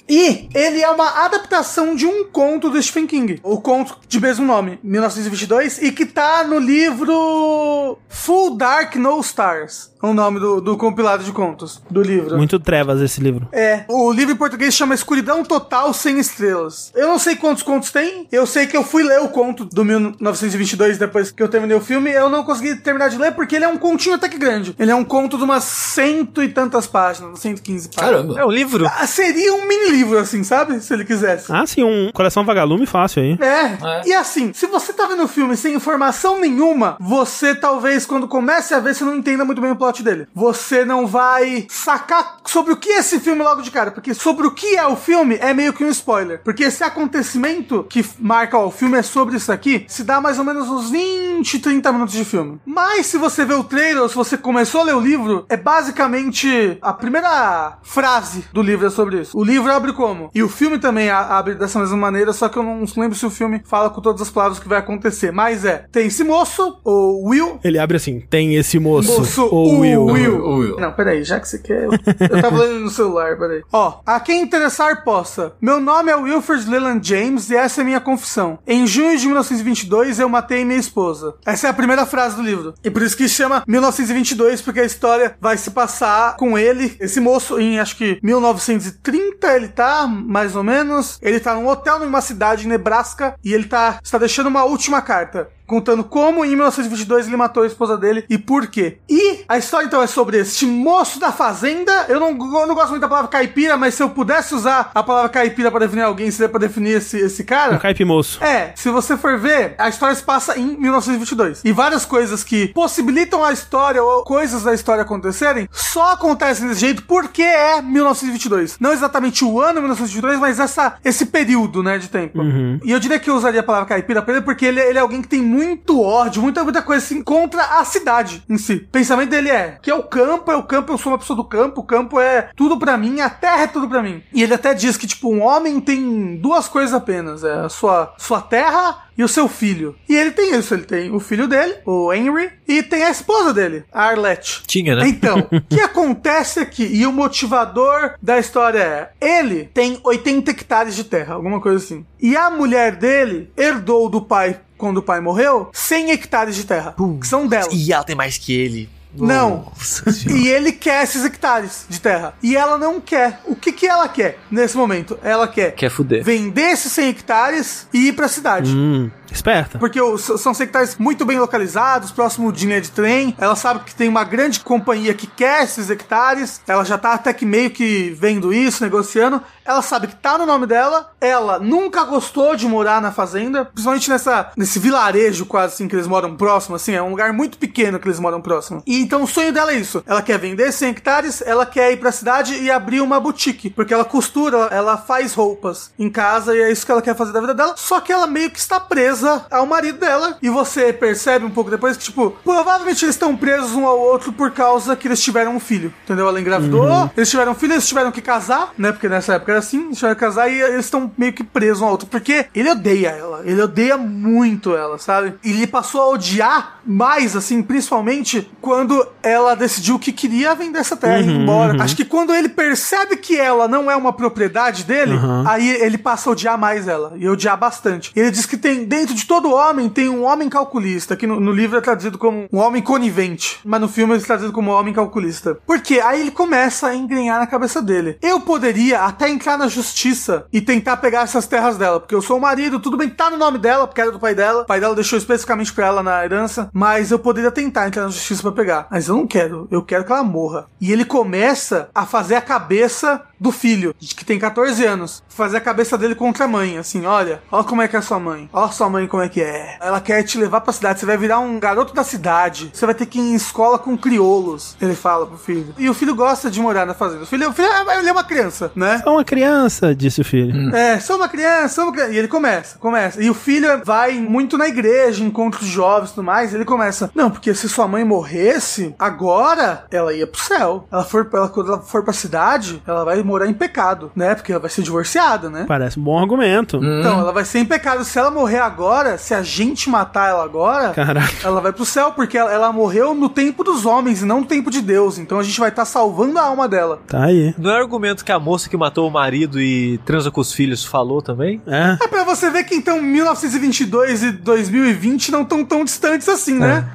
E ele é uma adaptação de um conto do Stephen King. O conto de mesmo nome, 1922, e que tá no livro Full Dark No Stars. O nome do, do compilado de contos do livro. Muito trevas esse livro. É, o livro em português chama Escuridão Total Sem Estrelas. Eu não sei quantos contos tem, eu sei que eu fui ler o conto do 1922 depois que eu terminei o filme, eu não consegui terminar de ler porque ele é um continho até que grande. Ele é um conto de umas cento e tantas páginas, 115 páginas. Caramba. É um livro. Ah, seria um mini livro, assim, sabe? Se ele quisesse. Ah, sim, um coleção vagalume fácil aí. É. É. E assim, se você tá vendo o filme sem informação nenhuma, você talvez, quando comece a ver, você não entenda muito bem o plot dele. Você não vai sacar sobre o que é esse filme logo de cara. Porque sobre o que é o filme é meio que um spoiler. Porque esse acontecimento que marca, ó, o filme é sobre isso aqui, se dá mais ou menos uns 20, 30 minutos de filme. Mas se você vê o trailer, ou se você começou a ler o livro, é basicamente a primeira frase do livro é sobre isso. O livro abre como? E o filme também abre dessa mesma maneira, só que eu não lembro se o filme fala com todas as palavras que vai acontecer. Mas é, tem esse moço, o Will, Ele abre assim, tem esse moço, Moço, o Will. O Will. Não, peraí, já que você quer. Eu, eu tava lendo no celular, peraí. Ó, a quem interessar possa. Meu nome é Wilfred Leland James e essa é minha confissão. Em junho de 1922 eu matei minha esposa. Essa é a primeira frase do livro. E por isso que chama 1922, porque a história vai se passar com ele, esse moço, em acho que 1930 ele tá, mais ou menos. Ele tá num hotel numa cidade em Nebraska e ele tá, está deixando uma última carta contando como em 1922 ele matou a esposa dele e por quê. E a história então é sobre este moço da fazenda. Eu não, eu não gosto muito da palavra caipira, mas se eu pudesse usar a palavra caipira para definir alguém, seria para definir esse, esse Um cara. caipimoço. É, se você for ver, a história se passa em 1922. E várias coisas que possibilitam a história ou coisas da história acontecerem só acontecem desse jeito porque é 1922. Não exatamente o ano 1922, mas essa, esse período, né, de tempo. E eu diria que eu usaria a palavra caipira pra ele porque ele, ele é alguém que tem muito ódio, muita, muita coisa assim contra a cidade em si. O pensamento dele é que é o campo, é o campo, eu sou uma pessoa do campo, o campo é tudo pra mim, a terra é tudo pra mim. E ele até diz que, tipo, um homem tem duas coisas apenas: é a sua, sua terra e o seu filho. E ele tem isso, ele tem o filho dele, o Henry, e tem a esposa dele, a Arlette. Tinha, né? Então, o que acontece aqui? E o motivador da história é: ele tem 80 hectares de terra, alguma coisa assim. E a mulher dele herdou do pai, quando o pai morreu, 100 hectares de terra, que são dela. E ela tem mais que ele. Não. E ele quer esses hectares de terra. E ela não quer. O que que ela quer nesse momento? Ela quer Quer fuder. vender esses 100 hectares e ir pra cidade. Hum, esperta. Porque os- são hectares muito bem localizados, próximo de linha de trem. Ela sabe que tem uma grande companhia que quer esses hectares. Ela já tá até que meio que vendo isso, negociando. Ela sabe que tá no nome dela. Ela nunca gostou de morar na fazenda, principalmente nessa nesse vilarejo quase assim que eles moram próximo, assim, é um lugar muito pequeno que eles moram próximo. E então o sonho dela é isso. Ela quer vender 100 hectares, ela quer ir pra cidade e abrir uma boutique, porque ela costura, ela faz roupas em casa e é isso que ela quer fazer da vida dela. Só que ela meio que está presa ao marido dela e você percebe um pouco depois que tipo, provavelmente eles estão presos um ao outro por causa que eles tiveram um filho, entendeu? Ela engravidou, eles tiveram um filho, eles tiveram que casar, né? Porque nessa época era assim, eles tiveram que casar e eles estão meio que presos um ao outro, porque ele odeia ela, ele odeia muito ela, sabe? E ele passou a odiar mais, assim, principalmente quando ela decidiu que queria vender essa terra e ir embora. Acho que quando ele percebe que ela não é uma propriedade dele, aí ele passa a odiar mais ela, e odiar bastante. Ele diz que tem, dentro de todo homem, tem um homem calculista, que no, no livro é traduzido como um homem conivente, mas no filme é traduzido como um homem calculista. Porque aí ele começa a engrenhar na cabeça dele. Eu poderia até entrar na justiça e tentar pegar essas terras dela, porque eu sou o marido, tudo bem, tá no nome dela, porque era do pai dela. O pai dela deixou especificamente pra ela na herança, mas eu poderia tentar entrar na justiça pra pegar. Mas eu não quero, eu quero que ela morra. E ele começa a fazer a cabeça do filho, que tem 14 anos, fazer a cabeça dele contra a mãe, assim, olha, olha como é que é sua mãe, olha sua mãe como é que é. Ela quer te levar pra cidade, você vai virar um garoto da cidade, você vai ter que ir em escola com crioulos, ele fala pro filho. E o filho gosta de morar na fazenda. O filho, o filho ele é uma criança, né? É uma criança, disse o filho. É, sou uma criança, sou uma criança. E ele começa, começa. E o filho vai muito na igreja, encontros jovens e tudo mais. E ele começa, não, porque se sua mãe morresse, agora ela ia pro céu. Ela for, ela, quando ela for pra cidade, ela vai morar em pecado, né? Porque ela vai ser divorciada, né? Parece um bom argumento. Então, ela vai ser em pecado. Se ela morrer agora, se a gente matar ela agora, Caraca. ela vai pro céu, porque ela, ela morreu no tempo dos homens e não no tempo de Deus. Então a gente vai estar salvando a alma dela. Tá aí. Não é argumento que a moça que matou o marido e transa com os filhos falou também? É. É pra você ver que então 1922 e 2020 não estão tão distantes assim, né?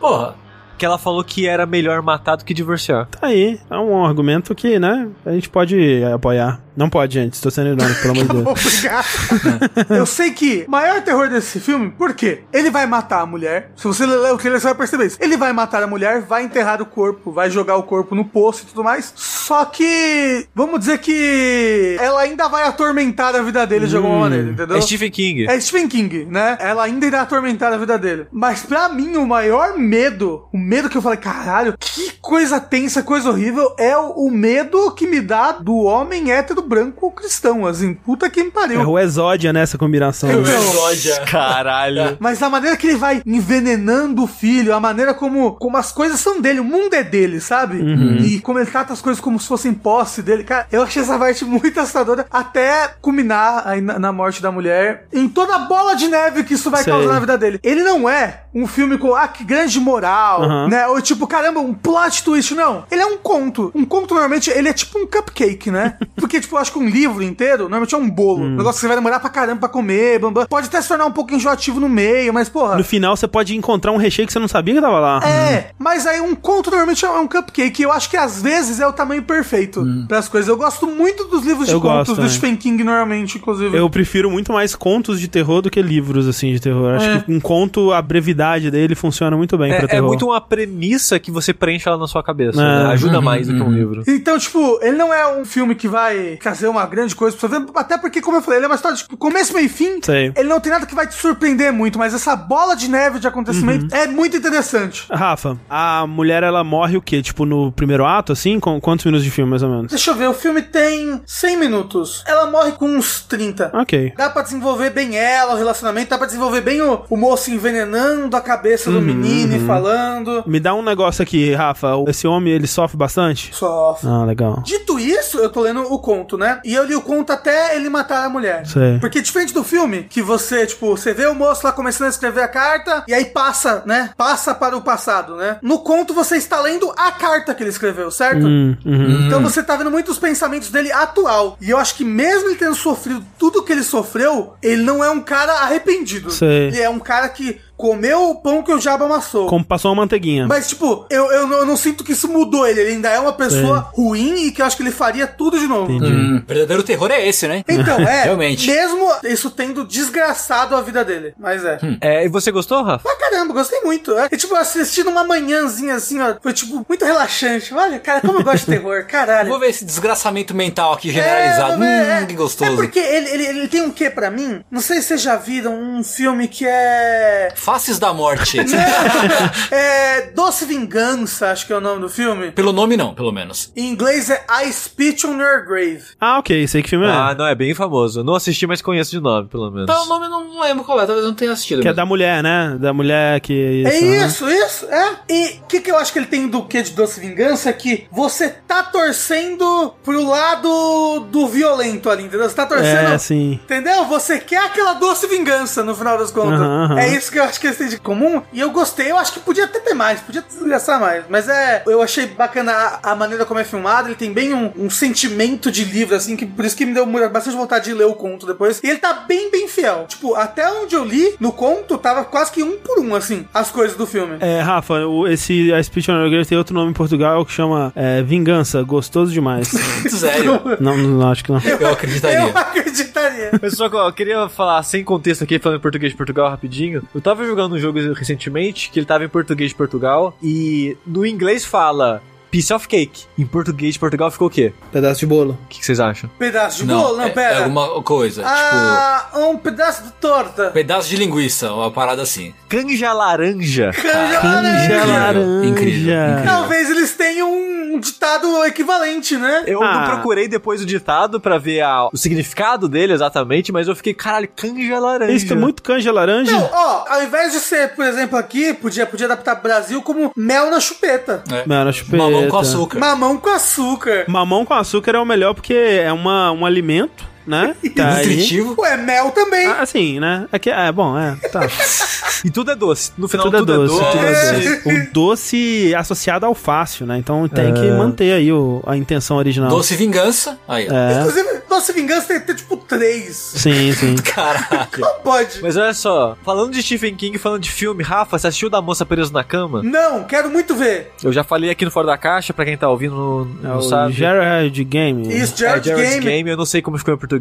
Porra, que ela falou que era melhor matar do que divorciar. Tá aí. É um argumento que, né, a gente pode apoiar. Não pode, gente. Estou sendo irônico, pelo amor de Deus. Obrigado. Eu sei que o maior terror desse filme, por quê? Ele vai matar a mulher. Se você ler o trailer, você vai perceber isso. Ele vai matar a mulher, vai enterrar o corpo, vai jogar o corpo no poço e tudo mais. Só que, vamos dizer que ela ainda vai atormentar a vida dele de alguma maneira, entendeu? É Stephen King. É Stephen King, né? Ela ainda irá atormentar a vida dele. Mas pra mim, o maior medo, o medo que eu falei, caralho, que coisa tensa, coisa horrível, é o, o medo que me dá do homem hétero branco cristão, assim. Puta que me pariu. É o Exódia nessa combinação. Eu- né? Exódia. Caralho. Mas a maneira que ele vai envenenando o filho, a maneira como, como as coisas são dele, o mundo é dele, sabe? E como ele trata as coisas como se fossem posse dele. Cara, eu achei essa parte muito assustadora até culminar aí na, na morte da mulher. Em toda a bola de neve que isso vai Sei. causar na vida dele. Ele não é um filme com, ah, que grande moral, Aham. né? Ou tipo, caramba, um plot twist. Não. Ele é um conto. Um conto, normalmente, ele é tipo um cupcake, né? Porque, tipo, eu acho que um livro inteiro, normalmente é um bolo. Um negócio que você vai demorar pra caramba pra comer, blá, blá. Pode até se tornar um pouco enjoativo no meio, mas, porra. No final você pode encontrar um recheio que você não sabia que tava lá. É, mas aí um conto normalmente é um cupcake. e Eu acho que às vezes é o tamanho perfeito pras coisas. Eu gosto muito dos livros de Eu gosto contos do também. Stephen King, normalmente, inclusive. Eu prefiro muito mais contos de terror do que livros, assim, de terror. Acho É. que um conto, a brevidade dele funciona muito bem pra É, é terror. muito uma premissa que você preenche ela na sua cabeça. É. né? Ajuda mais do que um livro. Então, tipo, ele não é um filme que vai trazer uma grande coisa pra você ver, até porque, como eu falei, ele é uma história de começo, meio e fim. Sei. Ele não tem nada que vai te surpreender muito, mas essa bola de neve de acontecimento Uhum. é muito interessante. Rafa, a mulher, ela morre o quê? Tipo, no primeiro ato, assim? Com quantos minutos de filme, mais ou menos? Deixa eu ver, o filme tem 100 minutos. Ela morre com uns 30. Ok. Dá pra desenvolver bem ela, o relacionamento, dá pra desenvolver bem o, o moço envenenando a cabeça Uhum, do menino e falando. Me dá um negócio aqui, Rafa. Esse homem, ele sofre bastante? Sofre. Ah, legal. Dito isso, eu tô lendo o conto, né? E eu li o conto até ele matar a mulher. Sei. Porque diferente do filme, que você, tipo, você vê o moço lá começando a escrever a carta e aí passa, né? Passa para o passado, né? No conto você está lendo a carta que ele escreveu, certo? Hum, uhum. Então você tá vendo muitos pensamentos dele atual. E eu acho que mesmo ele tendo sofrido tudo que ele sofreu, ele não é um cara arrependido. Sei. Ele é um cara que comeu o pão que o diabo amassou. Como passou uma manteiguinha. Mas, tipo, eu, eu, não, eu não sinto que isso mudou ele. Ele ainda é uma pessoa ruim e que eu acho que ele faria tudo de novo. Hum, verdadeiro terror é esse, né? Então, é. Realmente. Mesmo isso tendo desgraçado a vida dele. Mas é. É, e você gostou, Rafa? Pra caramba, gostei muito. É. E, tipo, eu assisti numa manhãzinha assim, ó. Foi, tipo, muito relaxante. Olha, cara, como eu gosto de terror. Caralho. Vou ver esse desgraçamento mental aqui generalizado. É, hum, é. que gostoso. É porque ele, ele, ele tem um quê pra mim? Não sei se vocês já viram um filme que é. Faces da morte. é. Doce Vingança, acho que é o nome do filme. pelo nome não, pelo menos. Em inglês é I Spit on Your Grave. Ah, ok. Sei que filme é. Ah, não, é bem famoso. Não assisti, mas conheço de nome, pelo menos. Pelo nome eu não lembro qual é, talvez eu não tenha assistido. que é mesmo. da mulher, né? Da mulher que... É né? isso, isso, é. E o que, que eu acho que ele tem do que de Doce Vingança? É que você tá torcendo pro lado do violento ali, entendeu? Você tá torcendo. É, sim. Entendeu? Você quer aquela doce vingança no final das contas. Aham, aham. É isso que eu acho que eles têm de comum. E eu gostei, eu acho que podia até ter mais, podia desgraçar mais. Mas é, eu achei bacana a, a maneira como é filmado. Ele tem bem um, um sentimento de livro, assim, que por isso que me deu bastante vontade de ler o conto depois. E ele tá bem, bem fiel. Tipo, até onde eu li no conto, tava quase que um por um, assim, as coisas do filme. É, Rafa, o- esse A Speech on Your Grave tem outro nome em Portugal que chama é, Vingança, gostoso demais. Sério. não, não, acho que não. Eu acreditaria. Eu acreditaria. Pessoal, eu queria falar sem contexto aqui, falando em português de Portugal rapidinho. Eu tava jogando um jogo recentemente que ele tava em português de Portugal e no inglês fala piece of cake. Em português de Portugal ficou o quê? Pedaço de bolo. O que, que vocês acham? Pedaço de Não, bolo? Não, é, pera. é alguma coisa. Ah, um pedaço de torta. Tipo, pedaço de linguiça, uma parada assim. Canja laranja. Canja Canja laranja. laranja. Incrível, incrível. Talvez eles tenham um ditado equivalente, né? Eu Ah. não procurei depois o ditado pra ver a- o significado dele exatamente, mas eu fiquei, caralho, canja laranja. Isso é muito canja laranja. Não, ó, ao invés de ser, por exemplo, aqui, podia, podia adaptar Brasil como mel na chupeta. É. Mano, chupeta. Mamão com açúcar. Mamão com açúcar. Mamão com açúcar é o melhor porque é uma, um alimento né? Tá nutritivo. Aí. Ué, mel também. Ah, assim, né? É, que, é bom, é, tá. e tudo é doce. No final tudo, tudo é, doce, é doce. Tudo é doce. O doce associado ao fácil, né? Então tem é. que manter aí o, a intenção original. Doce vingança. Aí, é. Inclusive, doce vingança tem que ter tipo três. Sim, sim. Caraca. Não pode. Mas olha só, falando de Stephen King, falando de filme, Rafa, você assistiu Da Moça Presa na Cama? Não, quero muito ver. Eu já falei aqui no Fora da Caixa, pra quem tá ouvindo, não, é o sabe. Jared Game. Isso, Jared, é, Jared Game. Game. Eu não sei como ficou em português.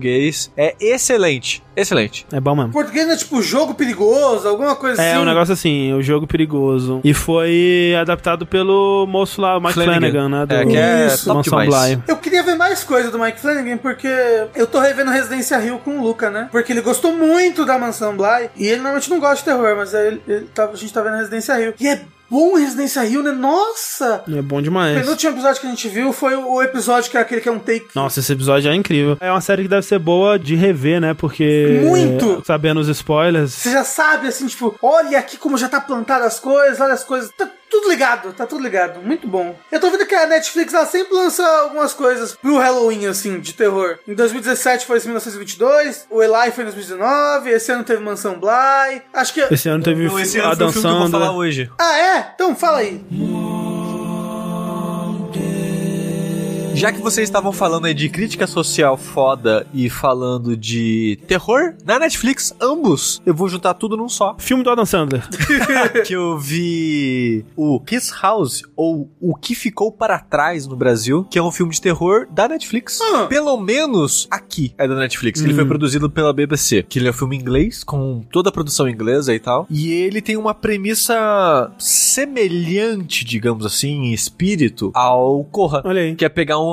É excelente. Excelente. É bom mesmo. Português é tipo jogo perigoso, alguma coisa é, assim. É um negócio assim, o jogo perigoso. E foi adaptado pelo moço lá, o Mike Flanagan, Flanagan né? Do, é, que é Isso. Mansão Bly. Eu queria ver mais coisa do Mike Flanagan, porque eu tô revendo Residência Rio com o Luca, né? Porque ele gostou muito da Mansão Bly. E ele normalmente não gosta de terror, mas aí ele, ele tá, a gente tá vendo Residência Rio. E é bom Residência Rio, né? Nossa! É bom demais. O penúltimo episódio que a gente viu foi o episódio que é aquele que é um take. Nossa, esse episódio é incrível. É uma série que deve ser boa de rever, né? Porque. Muito! Sabendo os spoilers. Você já sabe, assim, tipo, olha aqui como já tá plantado as coisas, olha as coisas. Tá tudo ligado, tá tudo ligado. Muito bom. Eu tô vendo que a Netflix ela sempre lança algumas coisas pro Halloween, assim, de terror. Em 2017 foi esse 1922, o Eli foi em 2019, esse ano teve Mansão Bly. Acho que. Esse ano teve Não, esse ano Adam foi o filme que eu vou falar hoje. Ah, é? Então fala aí. Já que vocês estavam falando aí de crítica social foda e falando de terror, na Netflix, ambos, eu vou juntar tudo num só. Filme do Adam Sandler. que eu vi o Kiss House, ou O Que Ficou Para Trás no Brasil, que é um filme de terror da Netflix. Ah. Pelo menos aqui é da Netflix. Ele foi produzido pela BBC, que ele é um filme inglês, com toda a produção inglesa e tal. E ele tem uma premissa semelhante, digamos assim, em espírito, ao Corra. Olha aí. Que é pegar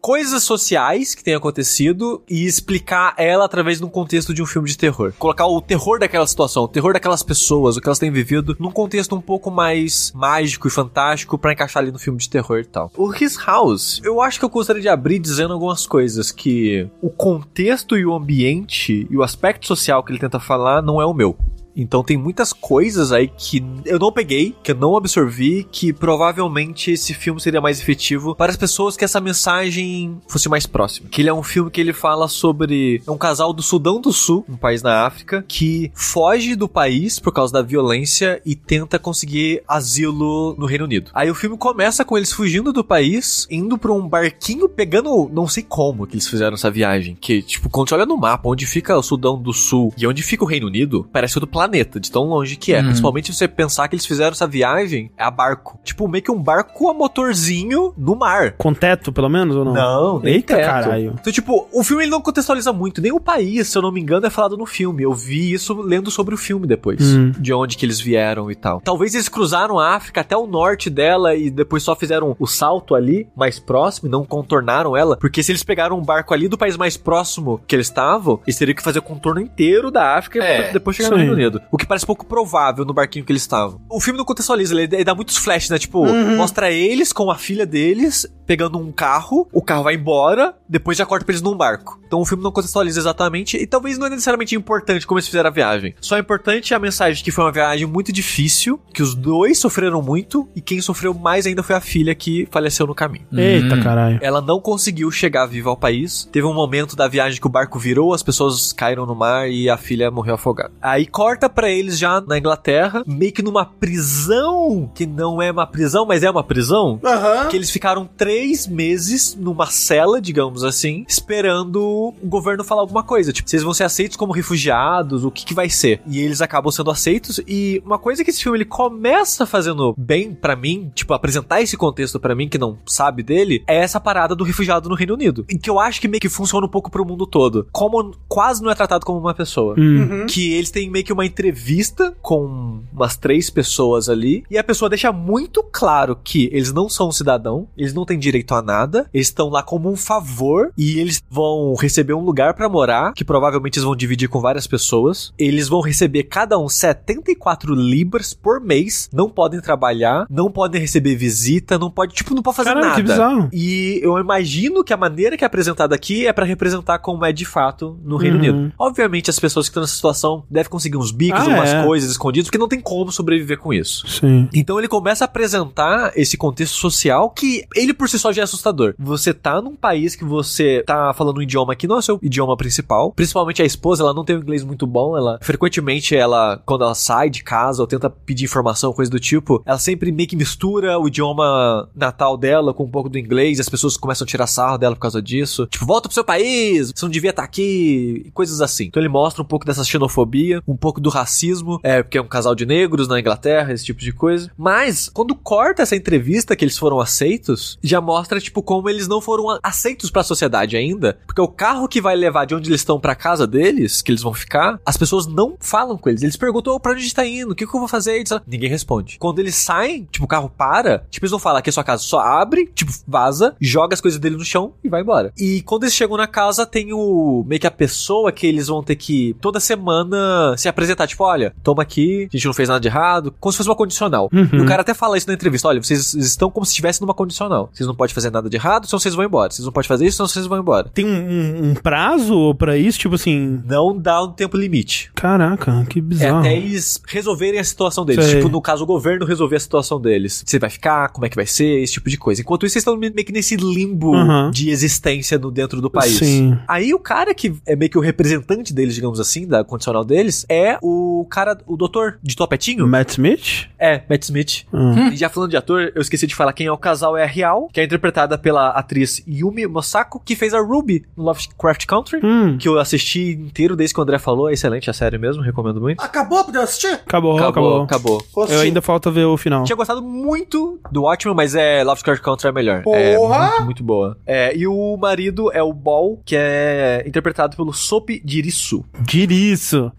coisas sociais que tem acontecido e explicar ela através de um contexto de um filme de terror. Colocar o terror daquela situação, o terror daquelas pessoas, o que elas têm vivido, num contexto um pouco mais mágico e fantástico para encaixar ali no filme de terror e tal. O His House, eu acho que eu gostaria de abrir dizendo algumas coisas que o contexto e o ambiente e o aspecto social que ele tenta falar não é o meu. Então tem muitas coisas aí que eu não peguei, que eu não absorvi, que provavelmente esse filme seria mais efetivo para as pessoas que essa mensagem fosse mais próxima. Que ele é um filme que ele fala sobre um casal do Sudão do Sul, um país na África, que foge do país por causa da violência e tenta conseguir asilo no Reino Unido. Aí o filme começa com eles fugindo do país, indo para um barquinho, pegando, não sei como que eles fizeram essa viagem, que tipo, quando você olha no mapa onde fica o Sudão do Sul e onde fica o Reino Unido, parece outro planeta planeta, de tão longe que é. Uhum. Principalmente se você pensar que eles fizeram essa viagem a barco. Tipo, meio que um barco a motorzinho no mar. Com teto, pelo menos, ou não? Não, nem Eita, teto. caralho. Então, tipo, o filme ele não contextualiza muito. Nem o país, se eu não me engano, é falado no filme. Eu vi isso lendo sobre o filme depois. Hum. De onde que eles vieram e tal. Talvez eles cruzaram a África até o norte dela e depois só fizeram o salto ali, mais próximo, e não contornaram ela. Porque se eles pegaram um barco ali do país mais próximo que eles estavam, eles teriam que fazer o contorno inteiro da África É, pra depois chegar no. Reino Unido. O que parece pouco provável no barquinho que eles estavam. O filme não contextualiza, ele, ele dá muitos flashes, né? Tipo, mostra eles com a filha deles pegando um carro, o carro vai embora, depois já corta pra eles num barco. Então o filme não contextualiza exatamente e talvez não é necessariamente importante como eles fizeram a viagem. Só é importante a mensagem que foi uma viagem muito difícil, que os dois sofreram muito e quem sofreu mais ainda foi a filha que faleceu no caminho. Eita, Hum. caralho. Ela não conseguiu chegar viva ao país. Teve um momento da viagem que o barco virou, as pessoas caíram no mar e a filha morreu afogada. Aí corta pra eles já na Inglaterra, meio que numa prisão, que não é uma prisão, mas é uma prisão. Aham. Que eles ficaram três meses numa cela, digamos assim, esperando o governo falar alguma coisa. Tipo, vocês vão ser aceitos como refugiados, o que, que vai ser? E eles acabam sendo aceitos. E uma coisa que esse filme ele começa fazendo bem pra mim, tipo, apresentar esse contexto pra mim que não sabe dele, é essa parada do refugiado no Reino Unido. E que eu acho que meio que funciona um pouco pro mundo todo. Como quase não é tratado como uma pessoa Hum. Uhum. que eles têm meio que uma entrevista com umas três pessoas ali e a pessoa deixa muito claro que eles não são um cidadão, eles não têm direito a nada, eles estão lá como um favor e eles vão receber um lugar pra morar, que provavelmente eles vão dividir com várias pessoas. Eles vão receber cada um 74 libras por mês, não podem trabalhar, não podem receber visita, não pode, tipo, não pode fazer Caralho, nada. que bizarro. E eu imagino que a maneira que é apresentada aqui é pra representar como é de fato no Reino Uhum. Unido. Obviamente, as pessoas que estão nessa situação devem conseguir uns bicos, Ah, umas é. coisas escondidas, porque não tem como sobreviver com isso. Sim. Então ele começa a apresentar esse contexto social que ele por si só já é assustador. Você tá num país que você tá falando um idioma que não é o seu idioma principal, principalmente a esposa, ela não tem um inglês muito bom, ela frequentemente ela quando ela sai de casa ou tenta pedir informação, coisa do tipo, ela sempre meio que mistura o idioma natal dela com um pouco do inglês, e as pessoas começam a tirar sarro dela por causa disso. Tipo, volta pro seu país, você não devia estar aqui, e coisas assim. Então ele mostra um pouco dessa xenofobia, um pouco do racismo, é, porque é um casal de negros na Inglaterra, esse tipo de coisa. Mas, quando corta essa entrevista que eles foram aceitos, já mostra, tipo, como eles não foram a- aceitos pra sociedade ainda. Porque o carro que vai levar de onde eles estão pra casa deles, que eles vão ficar, as pessoas não falam com eles. Eles perguntam, "Ô, pra onde a gente tá indo? O que, que eu vou fazer? Eles Ninguém responde. Quando eles saem, tipo, o carro para, tipo, eles vão falar que é sua casa. Só abre, tipo, vaza, joga as coisas dele no chão e vai embora. E quando eles chegam na casa, tem o meio que a pessoa que eles vão ter que toda semana se apresentar, tipo, olha, toma aqui, a gente não fez nada de errado, como se fosse uma condicional. Uhum. E o cara até fala isso na entrevista, olha, vocês estão como se estivessem numa condicional. Vocês não podem fazer nada de errado, senão vocês vão embora. Vocês não podem fazer isso, senão vocês vão embora. Tem um, um- prazo pra isso? Tipo assim. Não dá um tempo limite. Caraca, que É bizarro. até eles resolverem a situação deles. Sei. Tipo, no caso, o governo resolver a situação deles. Você vai ficar, como é que vai ser, esse tipo de coisa. Enquanto isso, vocês estão meio que nesse limbo Uhum. de existência no, dentro do país. Sim. Aí o cara que é meio que o representante deles, digamos assim, da condicional deles, é o cara, o doutor de topetinho. Matt Smith? É, Matt Smith. Hum. E já falando de ator, eu esqueci de falar quem é o casal é a Real, que é interpretada pela atriz Yumi Mosako, que fez a Ruby no Lovecraft Country. Hum. Que eu assisti inteiro desde que o André falou, é excelente, a série mesmo, recomendo muito. Acabou pra assistir? Acabou, acabou. acabou. acabou. Eu ainda falta ver o final. Tinha gostado muito do Watchmen, mas é Lovecraft Country é melhor. É Porra! muito, muito boa. É, e o marido é o Ball, que é interpretado pelo Soap Dirisu. Diriço.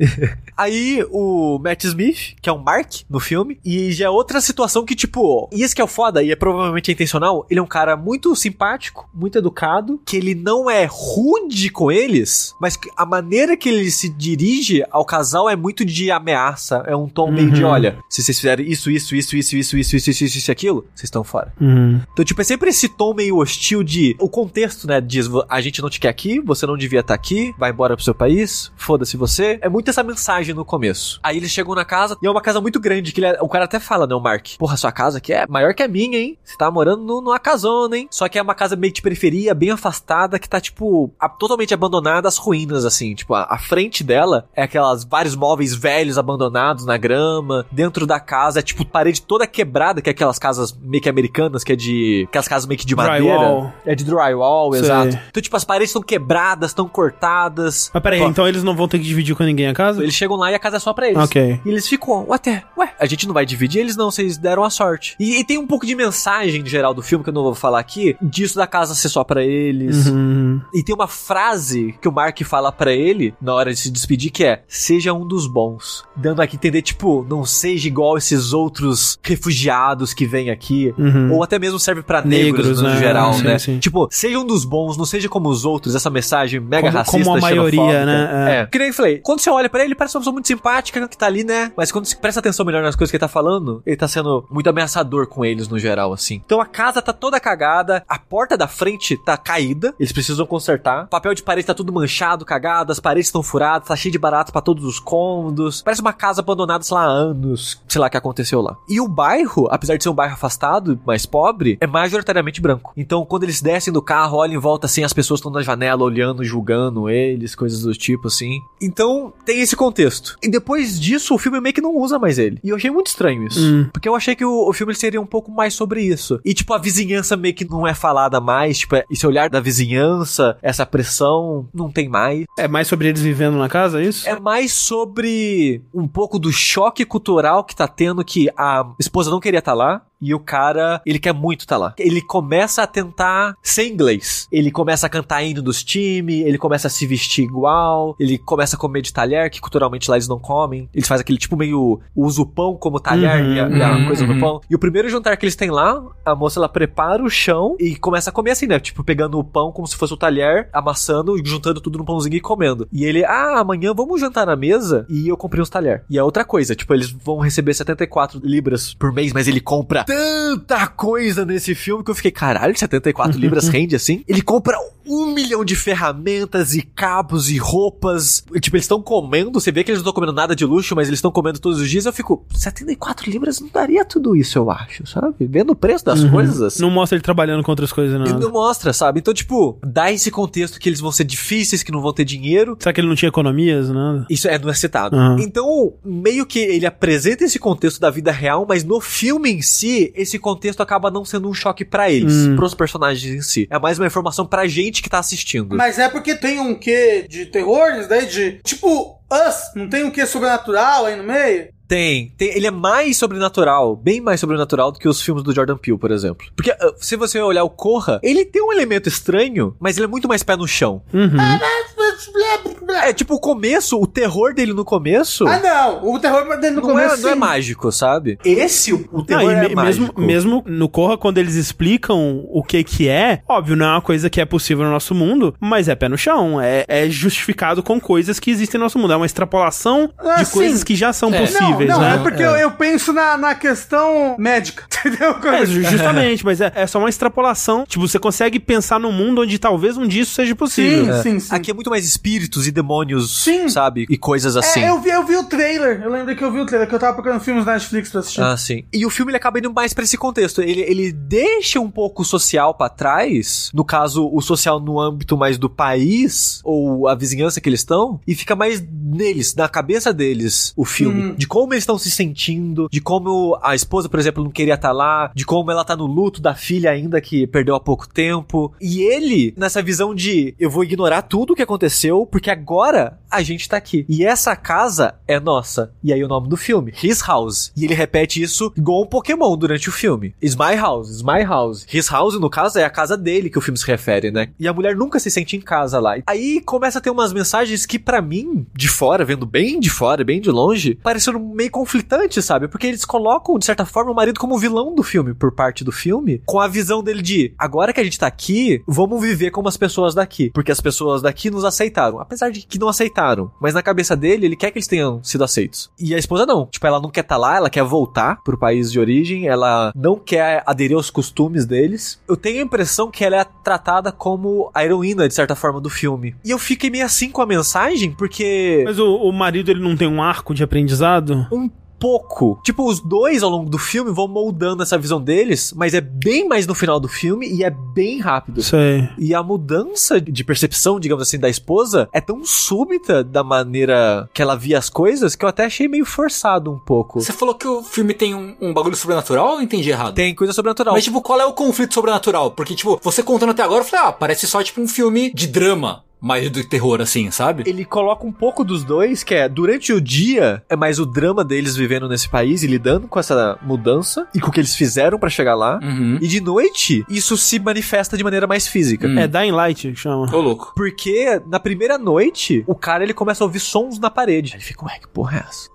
Aí o Matt Smith, que é um Mark no filme, e já é outra situação que, tipo, e esse que é o foda, e é provavelmente intencional, ele é um cara muito simpático, muito educado, que ele não é rude com eles, mas a maneira que ele se dirige ao casal é muito de ameaça, é um tom meio de, Uhum. olha, se vocês fizerem isso, isso, isso, isso, isso, isso, isso, isso, isso, e aquilo, vocês estão fora. Hum. Então, tipo, é sempre esse tom meio hostil de. O contexto, né? Diz, "Vo- a gente não te quer aqui, você não devia estar aqui, vai embora pro seu país, foda-se você. É muito essa mensagem no começo. Aí eles chegam na casa, e é uma casa muito grande, que ele é- o cara até fala, né, o Mark? Porra, sua casa aqui é maior que a minha, hein? Você tá morando no- numa casona, hein? Só que é uma casa meio de periferia, bem afastada, que tá, tipo, a- totalmente abandonada, às ruínas, assim. Tipo, a, a frente dela é aquelas vários móveis velhos abandonados na grama. Dentro da casa é, tipo, parede toda quebrada, que é aquelas casas meio que americanas, que é de. Aquelas casas meio que de madeira. Drywall. É de drywall, Sei. exato. Então, tipo, as paredes estão quebradas, estão cortadas. Mas peraí, Ó, então eles não vão ter que dividir com ninguém a casa? Eles chegam lá e a casa é só pra eles. Ok. E eles ficam, até, ué, a gente não vai dividir, eles não, vocês deram a sorte. E, e tem um pouco de mensagem em geral do filme, que eu não vou falar aqui, disso da casa ser só pra eles. Uhum. E tem uma frase que o Mark fala pra ele na hora de se despedir que é: seja um dos bons. Dando aqui a entender, tipo, não seja igual esses outros refugiados que vêm aqui. Uhum. Ou até mesmo serve pra negros, Negros, no né? geral, Sim, né? sim. Tipo, seja um dos bons, não seja como os outros, essa mensagem mega Como- racista, como a maioria, né? É. É. Que nem eu falei, quando você olha pra ele parece uma pessoa muito simpática que tá ali, né? Mas quando você presta atenção melhor nas coisas que ele tá falando, ele tá sendo muito ameaçador com eles no geral, assim. Então a casa tá toda cagada, a porta da frente tá caída, eles precisam consertar. O papel de parede tá tudo manchado, cagado, as paredes estão furadas, tá cheio de barato pra todos os cômodos. Parece uma casa abandonada, sei lá, há anos, sei lá que aconteceu lá. E o bairro, apesar de ser um bairro afastado, mais pobre, é majoritariamente branco. Então quando eles descem do carro, olham em volta assim, as pessoas estão na janela olhando, julgando eles, coisas do tipo assim. Então tem esse contexto. E depois disso, o filme meio que não usa mais ele. E eu achei muito estranho isso. Hum. Porque eu achei que o, o filme seria um pouco mais sobre isso. E, tipo, a vizinhança meio que não é falada mais. Tipo, esse olhar da vizinhança, essa pressão, não tem mais. É mais sobre eles vivendo na casa, é isso? É mais sobre um pouco do choque cultural que tá tendo que a esposa não queria estar lá. E o cara, ele quer muito estar lá. Ele começa a tentar ser inglês. Ele começa a cantar hino dos times, ele começa a se vestir igual, ele começa a comer de talher, que culturalmente lá eles não comem. Eles fazem aquele tipo meio. usa o pão como talher Uhum, e, a, e a uhum, coisa do uhum. pão. E o primeiro jantar que eles têm lá, a moça ela prepara o chão e começa a comer assim, né? Tipo, pegando o pão como se fosse o talher, amassando, juntando tudo num pãozinho e comendo. E ele, ah, amanhã vamos jantar na mesa e eu comprei uns talher. E é outra coisa, tipo, eles vão receber 74 libras por mês, mas ele compra tanta coisa nesse filme que eu fiquei, caralho, 74 libras rende assim? Ele compra um milhão de ferramentas e cabos e roupas. E, tipo, eles estão comendo, você vê que eles não estão comendo nada de luxo, mas eles estão comendo todos os dias. Eu fico, 74 libras não daria tudo isso, eu acho, sabe? Vendo o preço das coisas assim. Não mostra ele trabalhando com outras coisas, Ele não. não mostra, sabe? Então, tipo, dá esse contexto que eles vão ser difíceis, que não vão ter dinheiro. Será que ele não tinha economias, nada? Isso é, não é citado. Uhum. Então, meio que ele apresenta esse contexto da vida real, mas no filme em si, esse contexto acaba não sendo um choque pra eles, Hum. pros personagens em si. É mais uma informação pra gente que tá assistindo. Mas é porque tem um quê de terror, isso daí de. Tipo, Us, não tem um quê sobrenatural aí no meio? Tem, tem. Ele é mais sobrenatural, bem mais sobrenatural do que os filmes do Jordan Peele, por exemplo. Porque ah, se você olhar o Corra, ele tem um elemento estranho, mas ele é muito mais pé no chão. Uhum. É tipo o começo, o terror dele no começo. Ah, não. O terror dele no não, começo. é, não é mágico, sabe? Esse, o, o Não, terror e é me- mesmo, mágico. mesmo no Corra, quando eles explicam o que que é, óbvio, não é uma coisa que é possível no nosso mundo, mas é pé no chão, é, é justificado com coisas que existem no nosso mundo, é uma extrapolação Ah, de sim. coisas que já são É. possíveis, não, não, né? é porque Eu, eu penso na, na questão médica, entendeu? É, ju- justamente, mas é, é só uma extrapolação. Tipo, você consegue pensar num mundo onde talvez um dia isso seja possível. Sim, sim, sim. Aqui é muito mais espíritos e demônios, Sim. sabe? E coisas assim. É, eu vi, eu vi o trailer. Eu lembro que eu vi o trailer, que eu tava procurando filmes na Netflix pra assistir. Ah, sim. E o filme ele acaba indo mais pra esse contexto. Ele, ele deixa um pouco o social pra trás, no caso, o social no âmbito mais do país, ou a vizinhança que eles estão, e fica mais neles, na cabeça deles, o filme. Uhum. De como eles estão se sentindo, de como a esposa, por exemplo, não queria estar lá, de como ela tá no luto da filha ainda que perdeu há pouco tempo. E ele, nessa visão de eu vou ignorar tudo o que aconteceu, porque agora a gente tá aqui. E essa casa é nossa. E aí o nome do filme, His House. E ele repete isso igual um Pokémon durante o filme. Is my house, is my house. His house, no caso, é a casa dele que o filme se refere, né? E a mulher nunca se sente em casa lá. Aí começa a ter umas mensagens que pra mim, de fora, vendo bem de fora, bem de longe, pareceram meio conflitantes, sabe? Porque eles colocam, de certa forma, o marido como vilão do filme, por parte do filme, com a visão dele de agora que a gente tá aqui, vamos viver como as pessoas daqui. Porque as pessoas daqui nos aceitaram. Apesar de que não aceitaram. Mas na cabeça dele, ele quer que eles tenham sido aceitos. E a esposa não. Tipo, ela não quer estar lá, ela quer voltar pro país de origem, ela não quer aderir aos costumes deles. Eu tenho a impressão que ela é tratada como a heroína, de certa forma, do filme. E eu fiquei meio assim com a mensagem, porque. Mas o, o marido, ele não tem um arco de aprendizado? Um pouco. Tipo, os dois ao longo do filme vão moldando essa visão deles, mas é bem mais no final do filme e é bem rápido. Sei. E a mudança de percepção, digamos assim, da esposa é tão súbita da maneira que ela via as coisas que eu até achei meio forçado um pouco. Você falou que o filme tem um, um bagulho sobrenatural ou eu entendi errado? Tem coisa sobrenatural. Mas, tipo, qual é o conflito sobrenatural? Porque, tipo, você contando até agora, eu falei, ah, parece só, tipo, um filme de drama. Mais do terror, assim, sabe? Ele coloca um pouco dos dois, que é durante o dia é mais o drama deles vivendo nesse país e lidando com essa mudança e com o que eles fizeram pra chegar lá. Uhum. E de noite, isso se manifesta de maneira mais física. Hum. É Dying Light que chama. Ô, louco. Porque na primeira noite, o cara ele começa a ouvir sons na parede. Aí ele fica, ué, que porra é essa?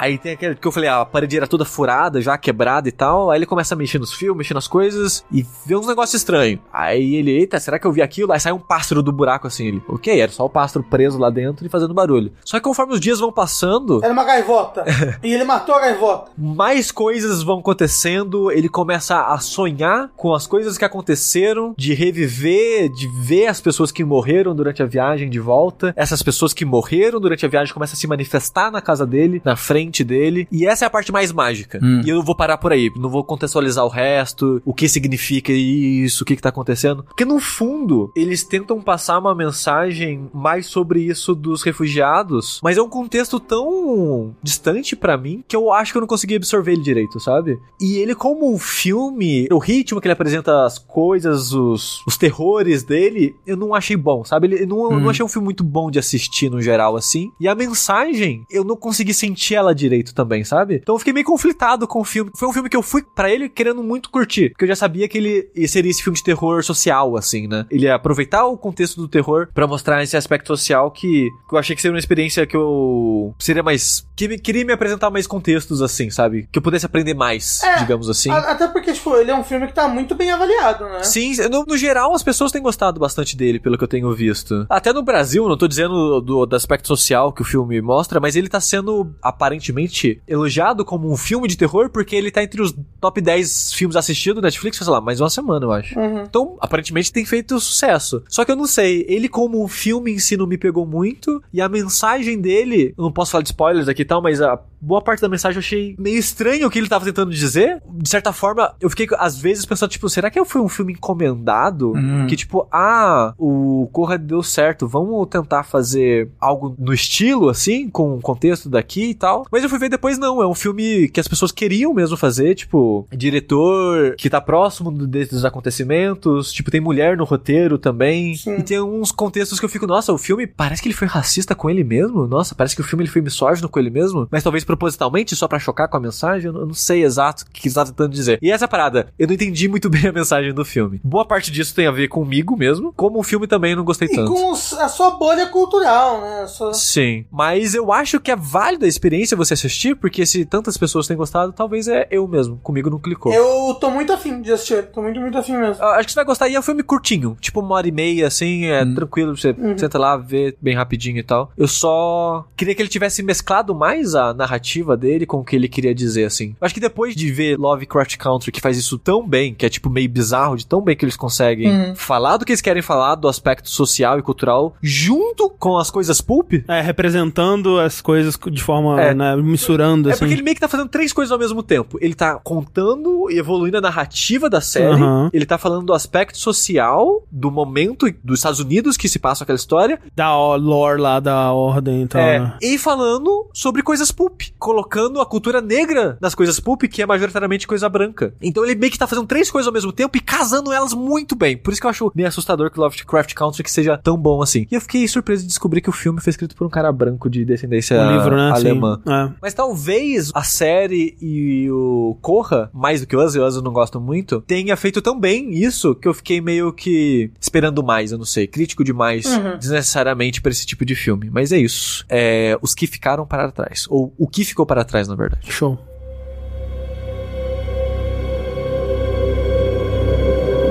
Aí tem aquele que eu falei, ah, a parede era toda furada, já quebrada e tal. Aí ele começa a mexer nos fios, mexer nas coisas e vê uns negócios estranhos. Aí ele, eita, será que eu vi aquilo? Aí sai um pássaro do buraco assim. Ele, ok, era só o pássaro preso lá dentro e fazendo barulho. Só que conforme os dias vão passando, Era uma gaivota. e ele matou a gaivota. mais coisas vão acontecendo, ele começa a sonhar com as coisas que aconteceram, de reviver, de ver as pessoas que morreram durante a viagem de volta. Essas pessoas que morreram durante a viagem começam a se manifestar na casa dele, na frente dele. E essa é a parte mais mágica. Hum. E eu vou parar por aí, não vou contextualizar o resto, o que significa isso, o que que tá acontecendo. Porque no fundo, eles tentam passar uma mensagem mais sobre isso dos refugiados, mas é um contexto tão distante pra mim que eu acho que eu não consegui absorver ele direito, sabe? E ele como um filme, o ritmo que ele apresenta as coisas, os, os terrores dele, eu não achei bom, sabe? Ele, eu não, eu não achei um filme muito bom de assistir no geral, assim. E a mensagem, eu não consegui sentir ela direito também, sabe? Então eu fiquei meio conflitado com o filme. Foi um filme que eu fui pra ele querendo muito curtir, porque eu já sabia que ele seria esse filme de terror social, assim, né? Ele ia aproveitar o contexto do terror pra mostrar esse aspecto social que, que eu achei que seria uma experiência que eu seria mais que me, queria me apresentar mais contextos assim, sabe? Que eu pudesse aprender mais, É, digamos assim. A- Até porque, tipo, ele é um filme que tá muito bem avaliado, né? Sim, no, no geral as pessoas têm gostado bastante dele, pelo que eu tenho visto. Até no Brasil, não tô dizendo do, do aspecto social que o filme mostra, mas ele tá sendo aparentemente recentemente elogiado como um filme de terror porque ele tá entre os top 10 filmes assistidos do Netflix, sei lá, mais uma semana, eu acho. Uhum. Então, aparentemente tem feito sucesso. Só que eu não sei, ele como um filme em si não me pegou muito, e a mensagem dele, eu não posso falar de spoilers aqui e tal, mas a boa parte da mensagem eu achei meio estranho o que ele tava tentando dizer. De certa forma, eu fiquei às vezes pensando, tipo, será que foi um filme encomendado? Uhum. Que tipo, ah, o Corra deu certo, vamos tentar fazer algo no estilo, assim, com o contexto daqui e tal. Mas eu fui ver depois, não, é um filme que as pessoas queriam mesmo fazer, tipo, diretor que tá próximo do- desses acontecimentos, tipo, tem mulher no roteiro também. Sim. E tem uns contextos que eu fico, nossa, o filme parece que ele foi racista com ele mesmo. Nossa, parece que o filme ele foi misógino com ele mesmo. Mas talvez propositalmente, só pra chocar com a mensagem. Eu não, sei exato o que ele tá tentando dizer. E essa é parada, eu não entendi muito bem a mensagem do filme. Boa parte disso tem a ver comigo mesmo, como o filme também eu não gostei E tanto. com a sua bolha cultural, né? Sua- Sim, mas eu acho que é válida a experiência você assistir, porque se tantas pessoas têm gostado, talvez é eu mesmo. Comigo não clicou. Eu tô muito afim de assistir. Tô muito, muito afim mesmo. Eu Acho que você vai gostar. E é um filme curtinho, tipo uma hora e meia, assim, é tranquilo. Você senta lá, vê bem rapidinho e tal. Eu só queria que ele tivesse mesclado mais a narrativa dele com o que ele queria dizer, assim. Eu acho que depois de ver Lovecraft Country, que faz isso tão bem, que é tipo meio bizarro, de tão bem que eles conseguem Uhum. falar do que eles querem falar, do aspecto social e cultural, junto com as coisas pulp, É, representando as coisas de forma, É. né, misturando, É assim. porque ele meio que tá fazendo três coisas ao mesmo tempo. Ele tá contando e evoluindo a narrativa da série. Aham. Ele tá falando do aspecto social, do momento dos Estados Unidos que se passa aquela história. Da lore lá, da ordem e tal. É, né? e falando sobre coisas pulp. Colocando a cultura negra nas coisas pulp, que é majoritariamente coisa branca. Então ele meio que tá fazendo três coisas ao mesmo tempo e casando elas muito bem. Por isso que eu acho meio assustador que Lovecraft Country que seja tão bom assim. E eu fiquei surpreso de descobrir que o filme foi escrito por um cara branco de descendência O livro, né? alemã. É. Mas talvez a série e o Corra, mais do que o Us, e o Us eu não gosto muito, tenha feito tão bem isso que eu fiquei meio que esperando mais, eu não sei, crítico demais, Uhum. desnecessariamente pra esse tipo de filme. Mas é isso. É, os que ficaram para trás. Ou o que ficou para trás, na verdade. Show.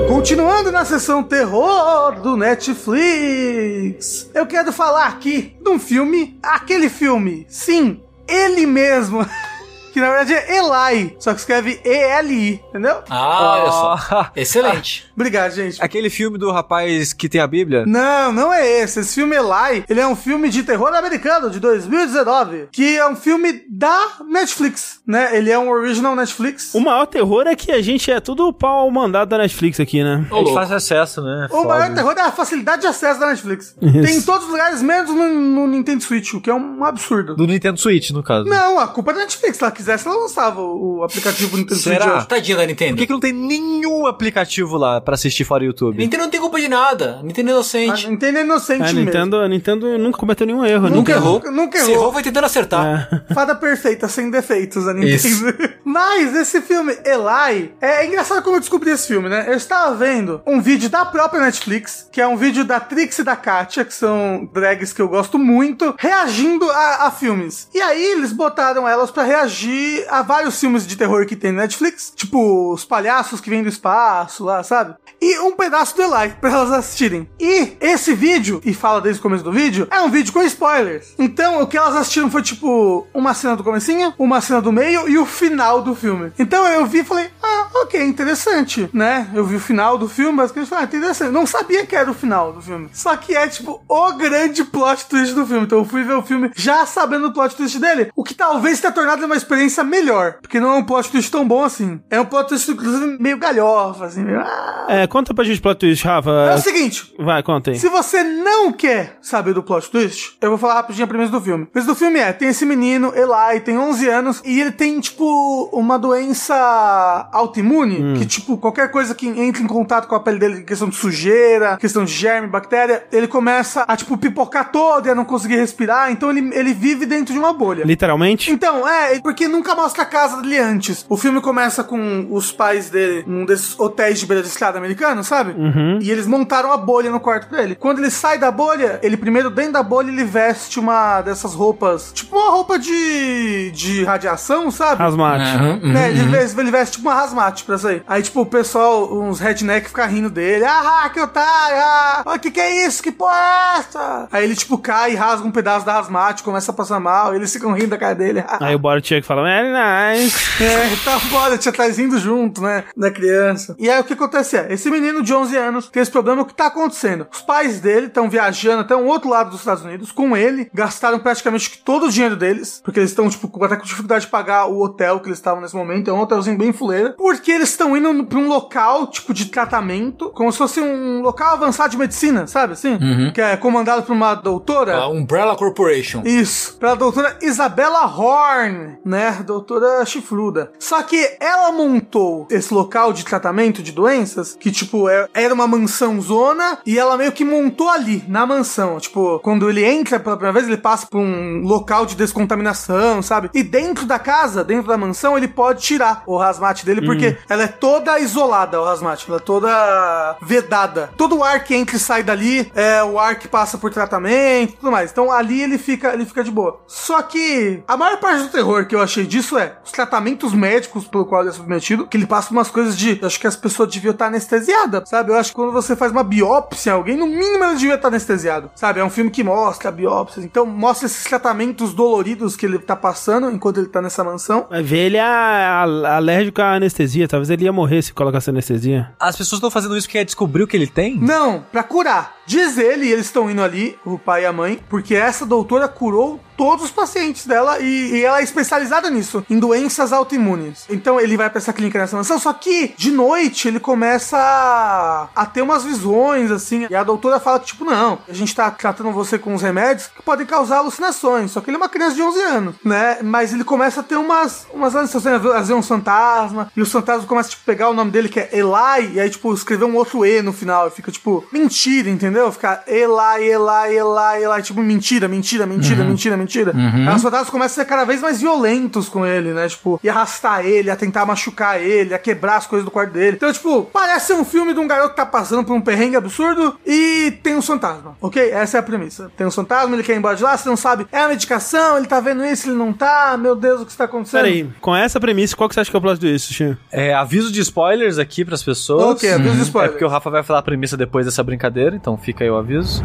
Continuando na sessão terror do Netflix, eu quero falar aqui de um filme, aquele filme, sim, ele mesmo, que na verdade é Eli, só que escreve E-L-I, entendeu? Ah, olha só. Ah, Excelente. Obrigado, gente. Aquele filme do rapaz que tem a Bíblia? Não, não é esse. Esse filme Eli, ele é um filme de terror americano de 2019, que é um filme da Netflix, né? Ele é um original Netflix. O maior terror é que a gente é tudo pau mandado da Netflix aqui, né? Ô, A gente faz acesso, né? O Foda. maior terror é a facilidade de acesso da Netflix. Isso. Tem em todos os lugares, menos no, no Nintendo Switch, o que é um absurdo. Do Nintendo Switch, no caso. Não, a culpa é da Netflix. Se ela quisesse, ela lançava o, o aplicativo Nintendo Será? Switch. hoje. Tadinha da Nintendo. Por que, que não tem nenhum aplicativo lá pra assistir fora YouTube? Nintendo não tem culpa de nada. Nintendo é A inocente. Nintendo é inocente A mesmo. Nintendo, a Nintendo nunca cometeu nenhum erro? Nunca errou. Nunca, nunca Se errou. errou, vai tentando acertar. É. Fada perfeita, sem defeitos, a Nintendo. Isso. Mas esse filme, Eli, é engraçado como eu descobri esse filme, né? Eu estava vendo um vídeo da própria Netflix, que é um vídeo da Trix e da Katia, que são drags que eu gosto muito, reagindo a, a filmes. E aí eles botaram elas pra reagir a vários filmes de terror que tem na Netflix, tipo os palhaços que vêm do espaço lá, sabe? E um pedaço do Eli pra elas assistirem. E esse vídeo, e fala desde o começo do vídeo, é um vídeo com spoilers. Então o que elas assistiram foi tipo uma cena do comecinho, uma cena do meio e o final do filme. Então eu vi e falei, ah, ok, interessante, né? Eu vi o final do filme, basicamente falei, ah, interessante. Não sabia que era o final do filme. Só que é tipo o grande plot twist do filme. Então eu fui ver o filme já sabendo o plot twist dele, o que talvez tenha tornado uma experiência melhor. Porque não é um plot twist tão bom assim. É um plot twist, inclusive, meio galhofa, assim, meio. Ah. É, conta pra gente plot twist, Rafa. É o seguinte, Vai, conta aí. se você não quer saber do plot twist, eu vou falar rapidinho a premissa do filme. A premissa do filme é, tem esse menino, Eli, tem 11 anos, e ele tem, tipo, uma doença autoimune, que, tipo, qualquer coisa que entre em contato com a pele dele, questão de sujeira, questão de germe, bactéria, ele começa a, tipo, pipocar todo e a não conseguir respirar, então ele, ele vive dentro de uma bolha. Literalmente? Então, é, porque nunca mostra a casa dele antes. O filme começa com os pais dele num desses hotéis de beira de estrada americano, sabe? Uhum. E eles montaram a bolha no quarto dele. Quando ele sai da bolha, ele primeiro dentro da bolha ele veste uma dessas roupas, tipo uma roupa de de radiação, sabe? Asmate. Uhum, uhum, É, ele uhum. veste, ele veste tipo uma hazmat pra sair. Aí, tipo, o pessoal, uns redneck fica rindo dele. Ah, que otário! Ah, o que que é isso? Que porra é essa? Aí ele, tipo, cai e rasga um pedaço da hazmat, começa a passar mal. Eles ficam rindo da cara dele. Aí o Borat chega e fala, very nice. É, tá foda, tinha tá indo junto, né? Da criança. E aí o que acontece é, esse menino de 11 anos tem esse problema, o que tá acontecendo? Os pais dele estão viajando até um outro lado dos Estados Unidos com ele, gastaram praticamente todo o dinheiro deles, porque eles estão, tipo, com- até com dificuldade de pagar o hotel que eles estavam nesse momento, é um hotelzinho bem fuleira, porque eles estão indo pra um local, tipo, de tratamento, como se fosse um local avançado de medicina, sabe assim? Que é comandado por uma doutora. A Umbrella Corporation. Isso, pela doutora Isabella Horn, né? Doutora chifruda. Só que ela montou esse local de tratamento de doenças, que, tipo, é- era uma mansão zona, e ela meio que montou ali, na mansão. Tipo, quando ele entra pela primeira vez, ele passa por um local de descontaminação, sabe? E dentro da casa, dentro da mansão, ele pode tirar o hazmat dele, porque ela é toda isolada, o hazmat. Ela é toda vedada. Todo o ar que entra e sai dali é o ar que passa por tratamento e tudo mais. Então ali ele fica, ele fica de boa. Só que a maior parte do terror que eu achei disso é os tratamentos médicos pelo qual ele é submetido, que ele passa umas coisas de. Acho que as pessoas deviam estar anestesiadas, sabe? Eu acho que quando você faz uma biópsia alguém, no mínimo ele devia estar anestesiado, sabe? É um filme que mostra biópsias. Então mostra esses tratamentos doloridos que ele tá passando enquanto ele tá nessa mansão. Vai ver, ele é alérgico à anestesia. Talvez ele ia morrer se colocasse anestesia. As pessoas estão fazendo isso porque quer descobrir o que ele tem? Não, pra curar. Diz ele, e eles estão indo ali, o pai e a mãe, porque essa doutora curou todos os pacientes dela e, e ela é especializada nisso, em doenças autoimunes. Então ele vai pra essa clínica nessa mansão, só que de noite ele começa a, a ter umas visões, assim, e a doutora fala que, tipo, não, a gente tá tratando você com os remédios que podem causar alucinações, só que ele é uma criança de 11 anos, né? Mas ele começa a ter umas, umas alucinações, às vezes um fantasma, e os fantasmas começam, tipo, pegar o nome dele, que é Eli, e aí, tipo, escrever um outro E no final, e fica, tipo, mentira, entendeu? Fica Eli, Eli, Eli, Eli, tipo, mentira, mentira, mentira, mentira, mentira. Aí os fantasmas começam a ser cada vez mais violentos com ele, né? Tipo, e arrastar ele, a tentar machucar ele, a quebrar as coisas do quarto dele. Então, tipo, parece um filme de um garoto que tá passando por um perrengue absurdo e tem um fantasma, ok? Essa é a premissa. Tem um fantasma, ele quer ir embora de lá, você não sabe, é a medicação, ele tá vendo isso, ele não tá, meu Deus, o que está acontecendo? Pera aí, com essa premissa, qual que você acha que é o plot disso, Xinho? É, aviso de spoilers aqui pras pessoas. Ok, aviso de É spoiler. porque o Rafa vai falar a premissa depois dessa brincadeira, então fica aí o aviso.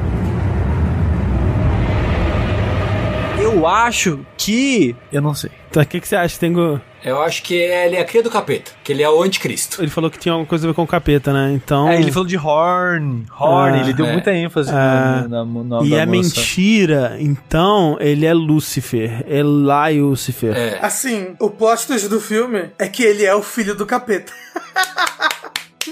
Eu acho que. Eu não sei. Então, o que, que você acha? Tem go- Eu acho que ele é a cria do capeta, que ele é o anticristo. Ele falou que tinha alguma coisa a ver com o capeta, né? Então. É, ele falou de Horn. Horn, Ah, ele deu é. muita ênfase Ah, no, no, no, E da é moça. mentira, então ele é Lúcifer. Eli Lúcifer. É. Assim, o plot twist do filme é que ele é o filho do capeta.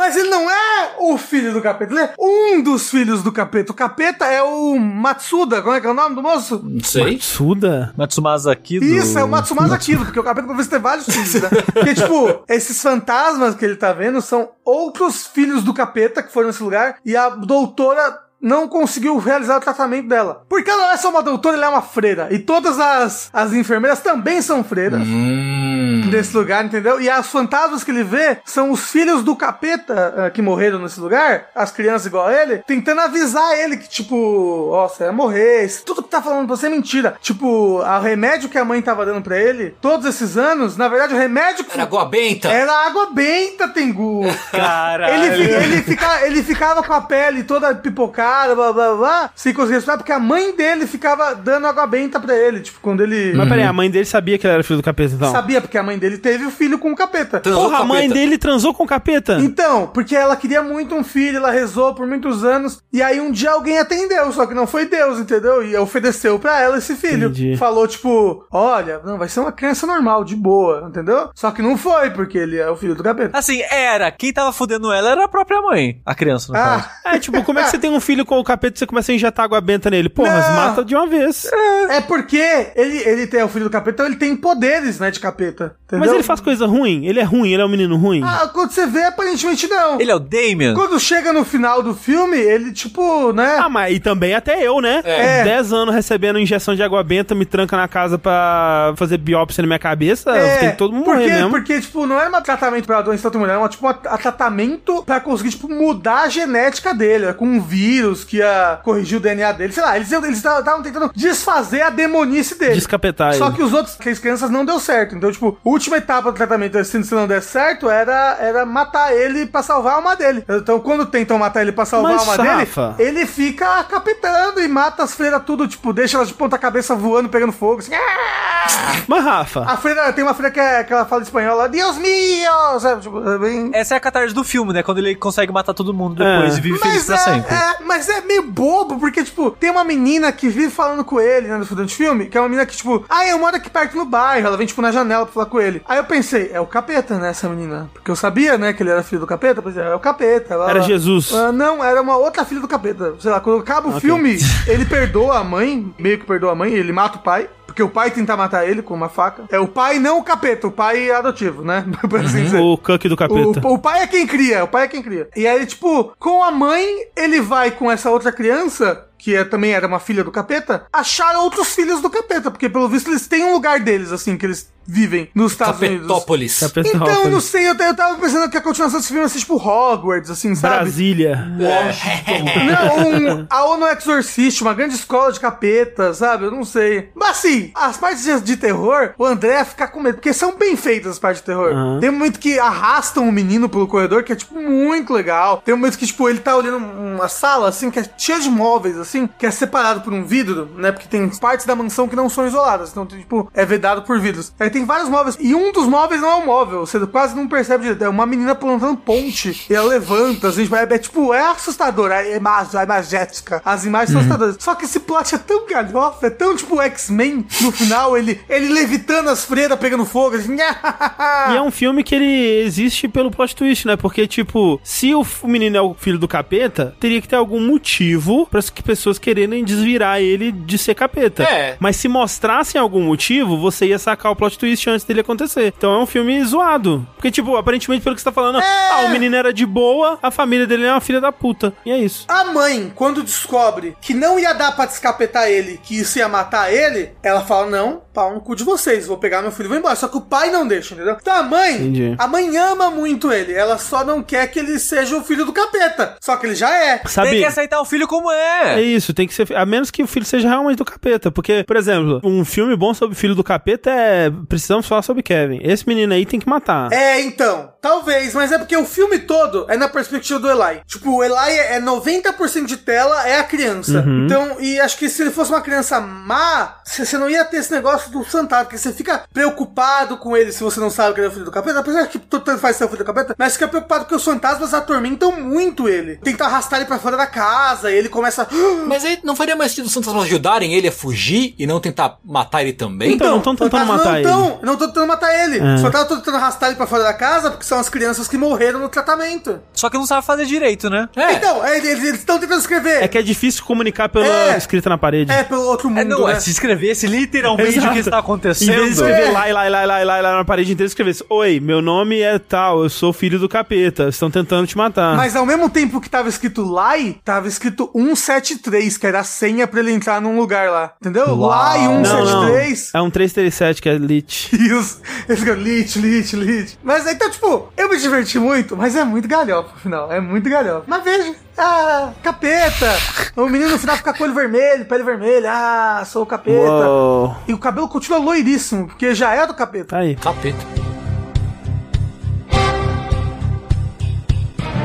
Mas ele não é o filho do capeta, ele é um dos filhos do capeta. O capeta é o Matsuda, como é que é o nome do moço? Não sei. Suda? Matsumasa aqui do... Isso, é o Matsumasa Kido, porque o capeta talvez ter vários filhos, né? Porque, tipo, esses fantasmas que ele tá vendo são outros filhos do capeta que foram nesse lugar e a doutora não conseguiu realizar o tratamento dela. Porque ela não é só uma doutora, ela é uma freira. E todas as, as enfermeiras também são freiras. Hum. Nesse lugar, entendeu? E as fantasmas que ele vê são os filhos do capeta ah, que morreram nesse lugar, as crianças igual a ele, tentando avisar ele que, tipo, ó, você vai morrer, isso- tudo que tá falando pra você é mentira. Tipo, o remédio que a mãe tava dando pra ele, todos esses anos, na verdade, o remédio que Era água benta. era água benta, Tengu. Caralho. Ele, ele, fica- ele ficava com a pele toda pipocada, blá blá blá, sem conseguir respirar, porque a mãe dele ficava dando água benta pra ele. Tipo, quando ele. Mas peraí, a mãe dele sabia que ele era filho do capeta, então. Sabia, porque a mãe dele teve o filho com o capeta. Transou Porra, a mãe dele transou com o capeta? Então, porque ela queria muito um filho, ela rezou por muitos anos, e aí um dia alguém atendeu, só que não foi Deus, entendeu? E ofereceu pra ela esse filho. Entendi. Falou, tipo, olha, não, vai ser uma criança normal, de boa, entendeu? Só que não foi, porque ele é o filho do capeta. Assim, era. Quem tava fudendo ela era a própria mãe. A criança, no caso. Ah, É, tipo, como é que você tem um filho filho com o capeta e você começa a injetar água benta nele. Porra, mas Não. mata de uma vez. É porque ele, ele tem o filho do capeta, então ele tem poderes, né, de capeta. Entendeu? Mas ele faz coisa ruim? Ele é ruim? Ele é um menino ruim? Ah, quando você vê, aparentemente não. Ele é o Damien? Quando chega no final do filme, ele, tipo, né? Ah, mas e também até eu, né? É. 10 anos recebendo injeção de água benta, me tranca na casa pra fazer biópsia na minha cabeça, É, tem que todo mundo porque, morrer mesmo. Porque, tipo, não era um tratamento pra doença tanto mulher, era uma, tipo um tratamento pra conseguir, tipo, mudar a genética dele, né, com um vírus que ia corrigir o DNA dele. Sei lá, eles estavam tentando desfazer a demonice dele. Descapetar Só ele. que os outros, que as crianças não deu certo. Então, tipo, a última etapa do tratamento, assim, se não der certo, era, era matar ele pra salvar a alma dele. Então, quando tentam matar ele pra salvar Mas, a alma Rafa- dele, ele fica capetando e mata as freiras tudo, tipo, deixa elas de ponta cabeça voando, pegando fogo, assim. "Ah!" Mas, Rafa, A freira, tem uma freira que, é, que ela fala espanhol lá, Deus mío! Sabe, tipo, é bem... Essa é a catarse do filme, né? Quando ele consegue matar todo mundo depois É. e vive feliz Mas pra é, sempre. é, mas é meio bobo, porque, tipo, tem uma menina que vive falando com ele, né, durante o filme, que é uma menina que, tipo, ah, eu moro aqui perto no bairro, ela vem, tipo, na janela pra falar com ele. Aí eu pensei, é o capeta, né, essa menina? Porque eu sabia, né, que ele era filho do capeta, eu pensei, é o capeta. Ela, Era ela- Jesus. Ah, não, era uma outra filha do capeta. Sei lá, quando acaba o filme, ele perdoa a mãe, meio que perdoa a mãe, ele mata o pai. Porque o pai tenta matar ele com uma faca. É o pai, não o capeta, o pai é adotivo, né? Por assim dizer. o Cuck do capeta. O, o pai é quem cria, o pai é quem cria. E aí, tipo, com a mãe, ele vai com essa outra criança, que é, também era uma filha do capeta, achar outros filhos do capeta, porque pelo visto eles têm um lugar deles, assim, que eles vivem nos Estados Unidos. Capetópolis. Então, eu não sei, eu, eu tava pensando que a continuação desse filme ia ser tipo Hogwarts, assim, sabe? Brasília. Não, um, a ONU Exorcist, uma grande escola de capeta, sabe? Eu não sei. Mas assim, as partes de, terror, o André fica com medo, porque são bem feitas as partes de terror. Aham. Tem um momento que arrastam o menino pelo corredor, que é, tipo, muito legal. Tem um momento que, tipo, ele tá olhando uma sala, assim, que é cheia de móveis, assim, que é separado por um vidro, né? Porque tem partes da mansão que não são isoladas. Então, tipo, é vedado por vidros. Aí tem vários móveis. E um dos móveis não é um móvel. Você quase não percebe direito. É uma menina plantando ponte. E ela levanta, assim, tipo, é, é, tipo, é assustador. É, é, mag- é magética. As imagens são assustadoras. Só que esse plot é tão galhofa, é tão tipo X-Men no final. Ele, ele levitando as freiras pegando fogo. Assim, E é um filme que ele existe pelo plot twist, né? Porque, tipo, se o menino é o filho do capeta, teria que ter algum motivo para as que pessoas quererem desvirar ele de ser capeta. É. Mas se mostrassem algum motivo, você ia sacar o plot twist antes dele acontecer. Então é um filme zoado. Porque, tipo, aparentemente, pelo que você tá falando, ah, o menino era de boa, a família dele é uma filha da puta. E é isso. A mãe, quando descobre que não ia dar pra descapetar ele, que isso ia matar ele, ela fala: Não, pau no cu de vocês, vou pegar meu filho e vou embora. Só que o pai não deixa, entendeu? Então a mãe, Entendi. a mãe ama muito ele, ela só não quer que ele seja o filho do capeta. Só que ele já é. Sabe? Tem que aceitar o filho como É é. isso, tem que ser. A menos que o filho seja realmente do capeta. Porque, por exemplo, um filme bom sobre o filho do capeta é. Precisamos falar sobre Kevin. Esse menino aí tem que matar. É, então, talvez, mas é porque o filme todo é na perspectiva do Eli. Tipo, o Eli é é 90% de tela, é a criança. Então, e acho que se ele fosse uma criança má, você não ia ter esse negócio do Santado, porque você fica preocupado com ele se você não sabe que ele é o filho do capeta. Apesar que tu tanto faz ser o filho do capeta, mas fica preocupado porque os fantasmas atormentam muito ele. Tentam arrastar ele pra fora da casa, e ele começa. Mas aí não faria mais sentido os fantasmas ajudarem ele a fugir e não tentar matar ele também? Então, não tão tentando matar não tão, Não tô tentando matar ele. É. Só tava tentando arrastar ele pra fora da casa porque são as crianças que morreram no tratamento. Só que não sabe fazer direito, né? É. Então, é, eles estão tentando escrever. É que é difícil comunicar pela É. escrita na parede. É, pelo outro mundo, É, não, né? é se escrevesse literalmente que está Em acontecendo. vez de escrever É. lá e lá e lá e lá e lá, lá na parede inteira, escrevesse: Oi, meu nome é tal, eu sou filho do capeta, estão tentando te matar. Mas ao mesmo tempo que tava escrito Lai, tava escrito 173, que era a senha pra ele entrar num lugar lá. Entendeu? Lai não, não. 173. É um 337 que é lit. Isso. Eles ficam lit, lit, lit. Mas então, tipo, eu me diverti muito, mas é muito galhofa no final. É muito galhofa. Mas veja. Ah, capeta! O menino no final fica com olho vermelho, pele vermelha. Ah, sou o capeta. Uou. E o cabelo continua loiríssimo, porque já é do capeta. Aí. Capeta.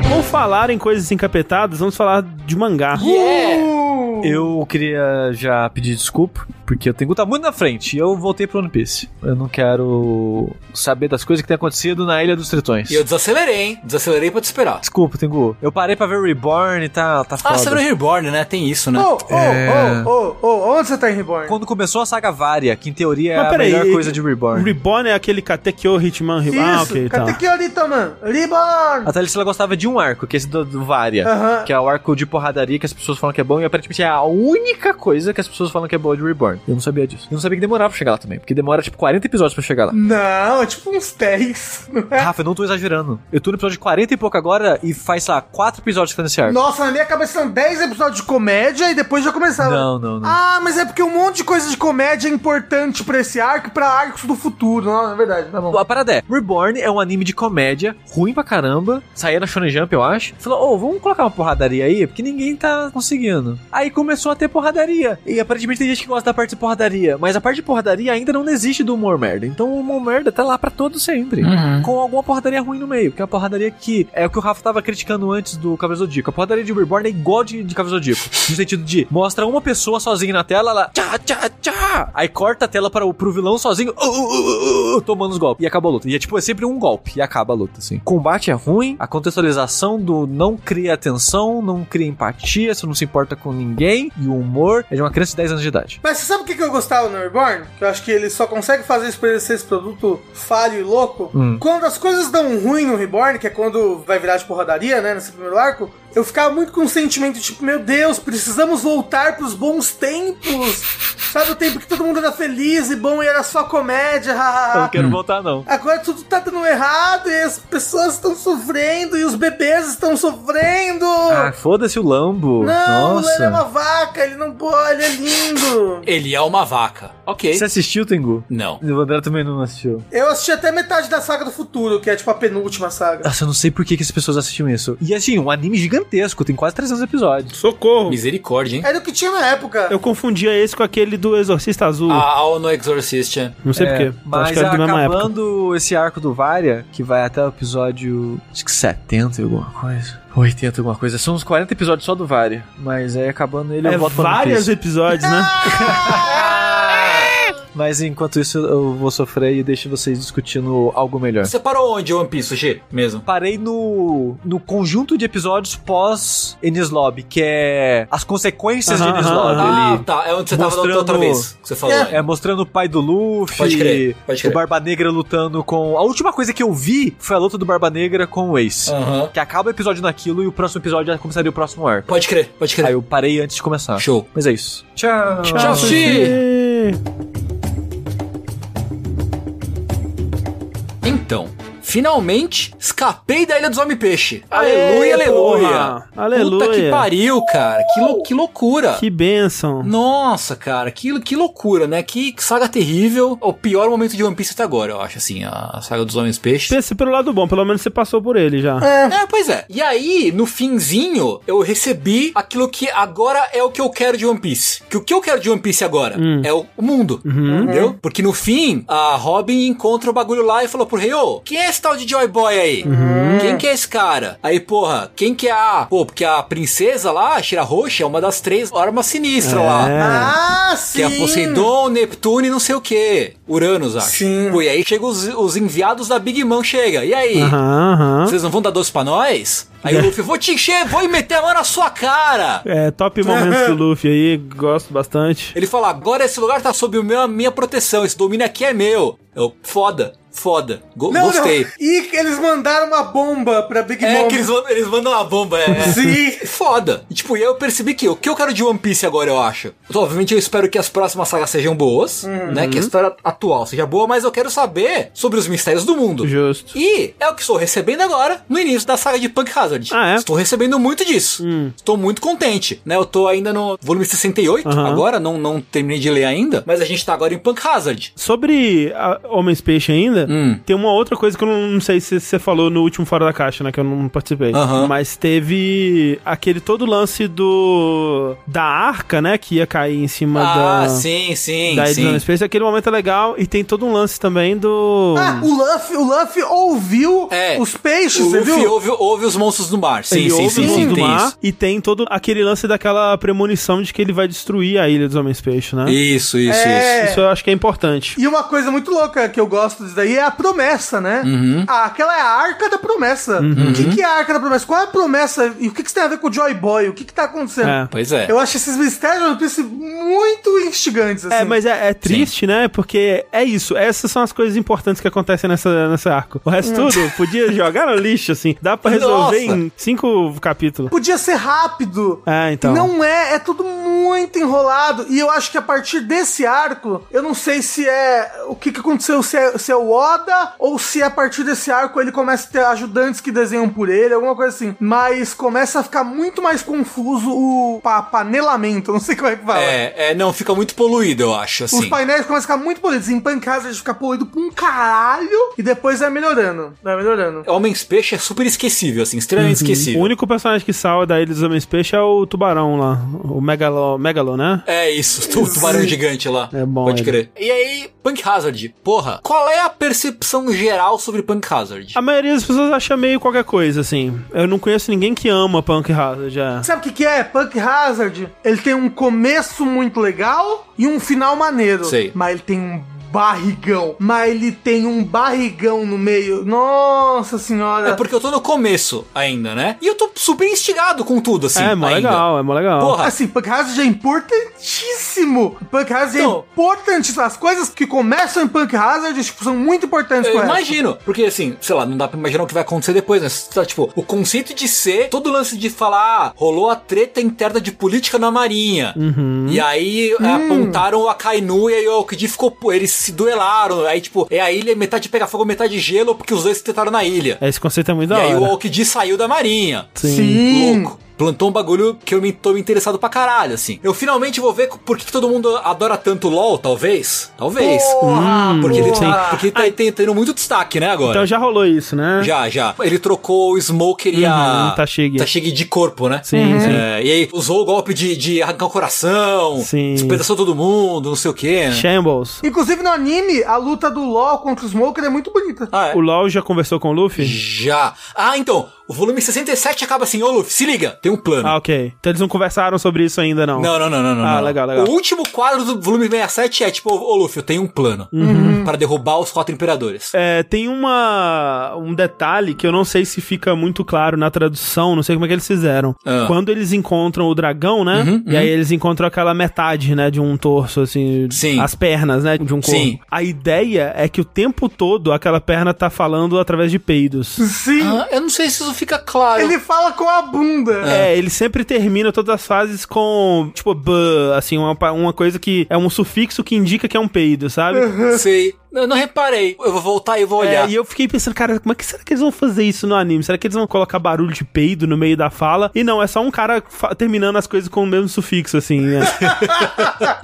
Por falar em coisas encapetadas, vamos falar de mangá. Yeah! Uh! Eu queria já pedir desculpa, Porque o Tengu tá muito na frente e eu voltei pro One Piece. Eu não quero saber das coisas que tem acontecido na Ilha dos Tritões. E eu desacelerei, hein? Desacelerei pra te esperar. Desculpa, Tengu. Eu parei pra ver Reborn e tá, tá foda. Ah, você viu Reborn, né? Tem isso, né? Ô, ô, É. ô, ô, ô, onde você tá em Reborn? Quando começou a saga Varia, que em teoria é a melhor e- coisa de Reborn. Reborn é aquele Katekyo Hitman Reborn. Ah, ok, tá. Katekiorita, mano. Reborn! A Thalissa ela gostava de um arco, que é esse do, do Varia. Aham. Que é o arco de porradaria que as pessoas falam que é bom e aparentemente é a única coisa que as pessoas falam que é boa de Reborn. Eu não sabia disso. Eu não sabia que demorava pra chegar lá também, porque demora tipo 40 episódios pra chegar lá. Não, é tipo uns 10. não é? Rafa, eu não tô exagerando. Eu tô no episódio de 40 e pouco agora e faz, sei lá, 4 episódios que tá nesse arco. Nossa, na minha cabeça são 10 episódios de comédia e depois já começava. Não, não, não. Ah, mas é porque um monte de coisa de comédia é importante pra esse arco e pra arcos do futuro. Não, é verdade, tá bom. A parada é, Reborn é um anime de comédia, ruim pra caramba, saía na Shonen Jump, eu acho. Falou, ô, vamos colocar uma porradaria aí, porque ninguém tá conseguindo. Aí começou a ter porradaria. E aparentemente tem gente que gosta da parte de porradaria, mas a parte de porradaria ainda não existe do humor merda. Então o humor merda tá lá pra todo sempre. Com alguma porradaria ruim no meio, que é a porradaria que é o que o Rafa tava criticando antes do Cavaleiro Zodíaco. A porradaria de Reborn é igual de, de Cavaleiro Zodíaco. No sentido de, mostra uma pessoa sozinha na tela, ela tchá, tchá, tchá. Aí corta a tela para o, pro vilão sozinho, uh, uh, uh, uh, tomando os golpes. E acabou a luta. E é tipo, é sempre um golpe. E acaba a luta, assim. Combate é ruim, a contextualização do não cria atenção, não cria empatia, você não se importa com ninguém. E o humor é de uma criança de 10 anos de idade. Mas você sabe o que, que eu gostava no Reborn? Que eu acho que ele só consegue fazer isso pra ele ser esse produto falho e louco. Hum. Quando as coisas dão ruim no Reborn, que é quando vai virar de porradaria, né? Nesse primeiro arco, eu ficava muito com um sentimento tipo, meu Deus, precisamos voltar pros bons tempos. Sabe o tempo que todo mundo era feliz e bom e era só comédia, Eu hahaha. não quero voltar, não. Agora tudo tá dando errado e as pessoas estão sofrendo e os bebês estão sofrendo. Ah, foda-se o Lambo. não, Nossa. ele é uma vaca, ele não pode, ele é lindo. Ele é uma vaca. Ok. Você assistiu, Tengu? Não. O André também não assistiu. Eu assisti até metade da saga do futuro, que é tipo a penúltima saga. Nossa, eu não sei por que, que as pessoas assistiam isso. E assim, um anime gigantesco, tem quase 300 episódios. Socorro. Misericórdia, hein? Era o que tinha na época. Eu confundia esse com aquele do Exorcista Azul. A Ao no Exorcist. é. Não sei É, porquê. Acho Mas que era da mesma época. acabando esse arco do Varia, que vai até o episódio. Acho que 70 e alguma coisa. 80 alguma coisa. São uns 40 episódios só do Varia. Mas aí acabando ele, É eu volto pra One vários episódios, né? Mas enquanto isso, eu vou sofrer e deixo vocês discutindo algo melhor. Você parou onde, One Piece, G? Mesmo? Parei no, no conjunto de episódios pós Enies Lobby, que é as consequências de aham, Lobby. Ah, ali. tá. É onde você tava mostrando- outra vez. Que você falou. É. É, mostrando o pai do Luffy. Pode crer, pode crer. O Barba Negra lutando com. A última coisa que eu vi foi a luta do Barba Negra com o Ace. Aham. Que acaba o episódio naquilo e o próximo episódio já começaria o próximo arco. Pode crer, pode crer. Aí eu parei antes de começar. Show. Mas é isso. Tchau. Tchau, Xi. Então, finalmente escapei da Ilha dos Homem-Peixe. Aleluia, aleluia. porra. Aleluia. Puta que pariu, cara. Que, lou- que loucura. Que bênção. Nossa, cara, que, que loucura, né? Que saga terrível. O pior momento de One Piece até agora, eu acho, assim, a saga dos Homens Peixes. Pensa pelo lado bom, pelo menos você passou por ele já. É, pois é. E aí, no finzinho, eu recebi aquilo que agora é o que eu quero de One Piece. Que o que eu quero de One Piece agora é o, mundo. Entendeu? Porque no fim, a Robin encontra o bagulho lá e falou pro rei, ô, quem é esse tal de Joy Boy aí? Quem que é esse cara? Aí, porra, quem que é a... Pô, porque a princesa lá, a Shira Roxa, é uma das três armas sinistras lá. É. Ah, sim. Que é Poseidon, Neptuno e não sei o que. Uranus, acho. Sim. Pô, e aí chegam os, os enviados da Big Mom, chega. E aí? Aham, aham. Vocês não vão dar doce pra nós? Aí o Luffy, vou te encher, vou meter a mão na sua cara. É, top momentos do Luffy aí, gosto bastante. Ele fala, agora esse lugar tá sob o meu, a minha proteção, esse domínio aqui é meu. Eu, foda, foda, go- Não, gostei. não. E eles mandaram uma bomba pra Big É Mom. que eles, mandam- eles mandam uma bomba, é. é. Sim. Foda. E, tipo, e aí eu percebi que o que eu quero de One Piece agora, eu acho. Então, obviamente, eu espero que as próximas sagas sejam boas, né? Que a história atual seja boa, mas eu quero saber sobre os mistérios do mundo. Justo. E é o que estou recebendo agora no início da saga de Punk Hazard. Ah, é? Estou recebendo muito disso. Estou muito contente, né? Eu tô ainda no volume 68 Aham. agora, não, não terminei de ler ainda, mas a gente tá agora em Punk Hazard. Sobre a Homens Peixe ainda, Hum. Tem uma outra coisa que eu não, não sei se você falou no último Fora da Caixa, né? Que eu não participei. Mas teve aquele todo lance do. da arca, né? Que ia cair em cima Ah, da. sim, sim, Da sim. Space, aquele momento é legal. E tem todo um lance também do. Ah, o Luffy, o Luffy ouviu É. os peixes, O você Luffy viu? ouve, ouve os monstros do mar. Sim, ele sim, ouve sim, os sim, do mar isso. e tem todo aquele lance daquela premonição de que ele vai destruir a ilha dos homens peixes, né? Isso, isso, É. isso. Isso eu acho que é importante. E uma coisa muito louca que eu gosto disso daí é a promessa, né? Uhum. Ah, aquela é a arca da promessa. O que, que é a arca da promessa? Qual é a promessa? E o que, que isso tem a ver com o Joy Boy? O que, que tá acontecendo? É. Pois é. Eu acho esses mistérios One Piece muito instigantes, assim. É, mas é, é triste, né? Porque é isso. Essas são as coisas importantes que acontecem nessa, nessa arco. O resto tudo podia jogar no lixo, assim. Dá pra resolver Nossa. em cinco capítulos. Podia ser rápido. É, então. Não é, é tudo muito enrolado. E eu acho que a partir desse arco, eu não sei se é o que, que aconteceu, se é, se é o Oda ou se a partir desse arco ele começa a ter ajudantes que desenham por ele, alguma coisa assim. Mas começa a ficar muito mais confuso o pa panelamento, não sei como é que fala. É, é, não, fica muito poluído, eu acho, Os assim. painéis começam a ficar muito polidos. Em Pancasa fica polido pra um caralho e depois vai melhorando. Vai melhorando. Homens Peixe é super esquecível, assim, extremamente O esquecível. único personagem que salva da Ilha dos Homens Peixe é o tubarão lá. O Megalo, Megalo né? É isso, o tubarão gigante lá. É bom Pode ele. crer. E aí, Punk Hazard. Porra, qual é a percepção geral sobre Punk Hazard? A maioria das pessoas acha meio qualquer coisa, assim. Eu não conheço ninguém que ama Punk Hazard já. Sabe o que, que é? Punk Hazard, ele tem um começo muito legal e um final maneiro. Sei. Mas ele tem um barrigão. Mas ele tem um barrigão no meio. Nossa senhora. É porque eu tô no começo ainda, né? E eu tô super instigado com tudo, assim. é, mó ainda. legal, é mó legal. Porra, Assim, Punk Hazard é importantíssimo. Punk Hazard Então- é importantíssimo. As coisas que começam em Punk Hazard tipo, são muito importantes Eu imagino, porque assim, sei lá, não dá pra imaginar o que vai acontecer depois, né? Tá, tipo, o conceito de ser, todo o lance de falar, ah, rolou a treta interna de política na Marinha. E aí é, apontaram o Akainu e aí o Okiji ficou, eles se duelaram. Aí, tipo, é a ilha metade pega fogo, metade gelo, porque os dois se tretaram na ilha. Esse conceito é muito e da aí hora. o Okiji saiu da Marinha. Sim. Louco. Plantou um bagulho que eu me tô interessado pra caralho, assim. Eu finalmente vou ver por que que todo mundo adora tanto LOL, talvez. Talvez. Porra, porque ele porra. tá, porque tá tem- tendo muito destaque, né, agora. Então já rolou isso, né? Já, já. Ele trocou o Smoker e a. Uhum, Tashigi. Tashigi de corpo, né? Sim, sim. É, e aí usou o golpe de, de arrancar o coração. Sim. Despedaçou todo mundo, não sei o quê, né? Shambles. Inclusive no anime, a luta do LoL contra o Smoker é muito bonita. Ah, é. O LoL já conversou com o Luffy? Já. Ah, então. O volume 67 acaba assim, ô Luffy, se liga, tem um plano. Ah, ok. Então eles não conversaram sobre isso ainda, não. Não, não, não, não, não. Ah, não. legal, legal. O último quadro do volume 67 é tipo, ô Luffy, eu tenho um plano Uhum. para derrubar os quatro imperadores. É, tem uma um detalhe que eu não sei se fica muito claro na tradução, não sei como é que eles fizeram. Ah. Quando eles encontram o dragão, né? Uhum, e aí eles encontram aquela metade, né, de um torso assim, Sim. as pernas, né, de um corpo. Sim. A ideia é que o tempo todo aquela perna tá falando através de peidos. Sim. Ah, eu não sei se isso fica claro. Ele fala com a bunda. É, ele sempre termina todas as fases com, tipo, b, assim, uma, uma coisa que é um sufixo que indica que é um peido, sabe? Sei. Eu não reparei. Eu vou voltar e vou olhar. É, e eu fiquei pensando, cara, como é que será que eles vão fazer isso no anime? Será que eles vão colocar barulho de peido no meio da fala? E não, é só um cara terminando as coisas com o mesmo sufixo, assim. né?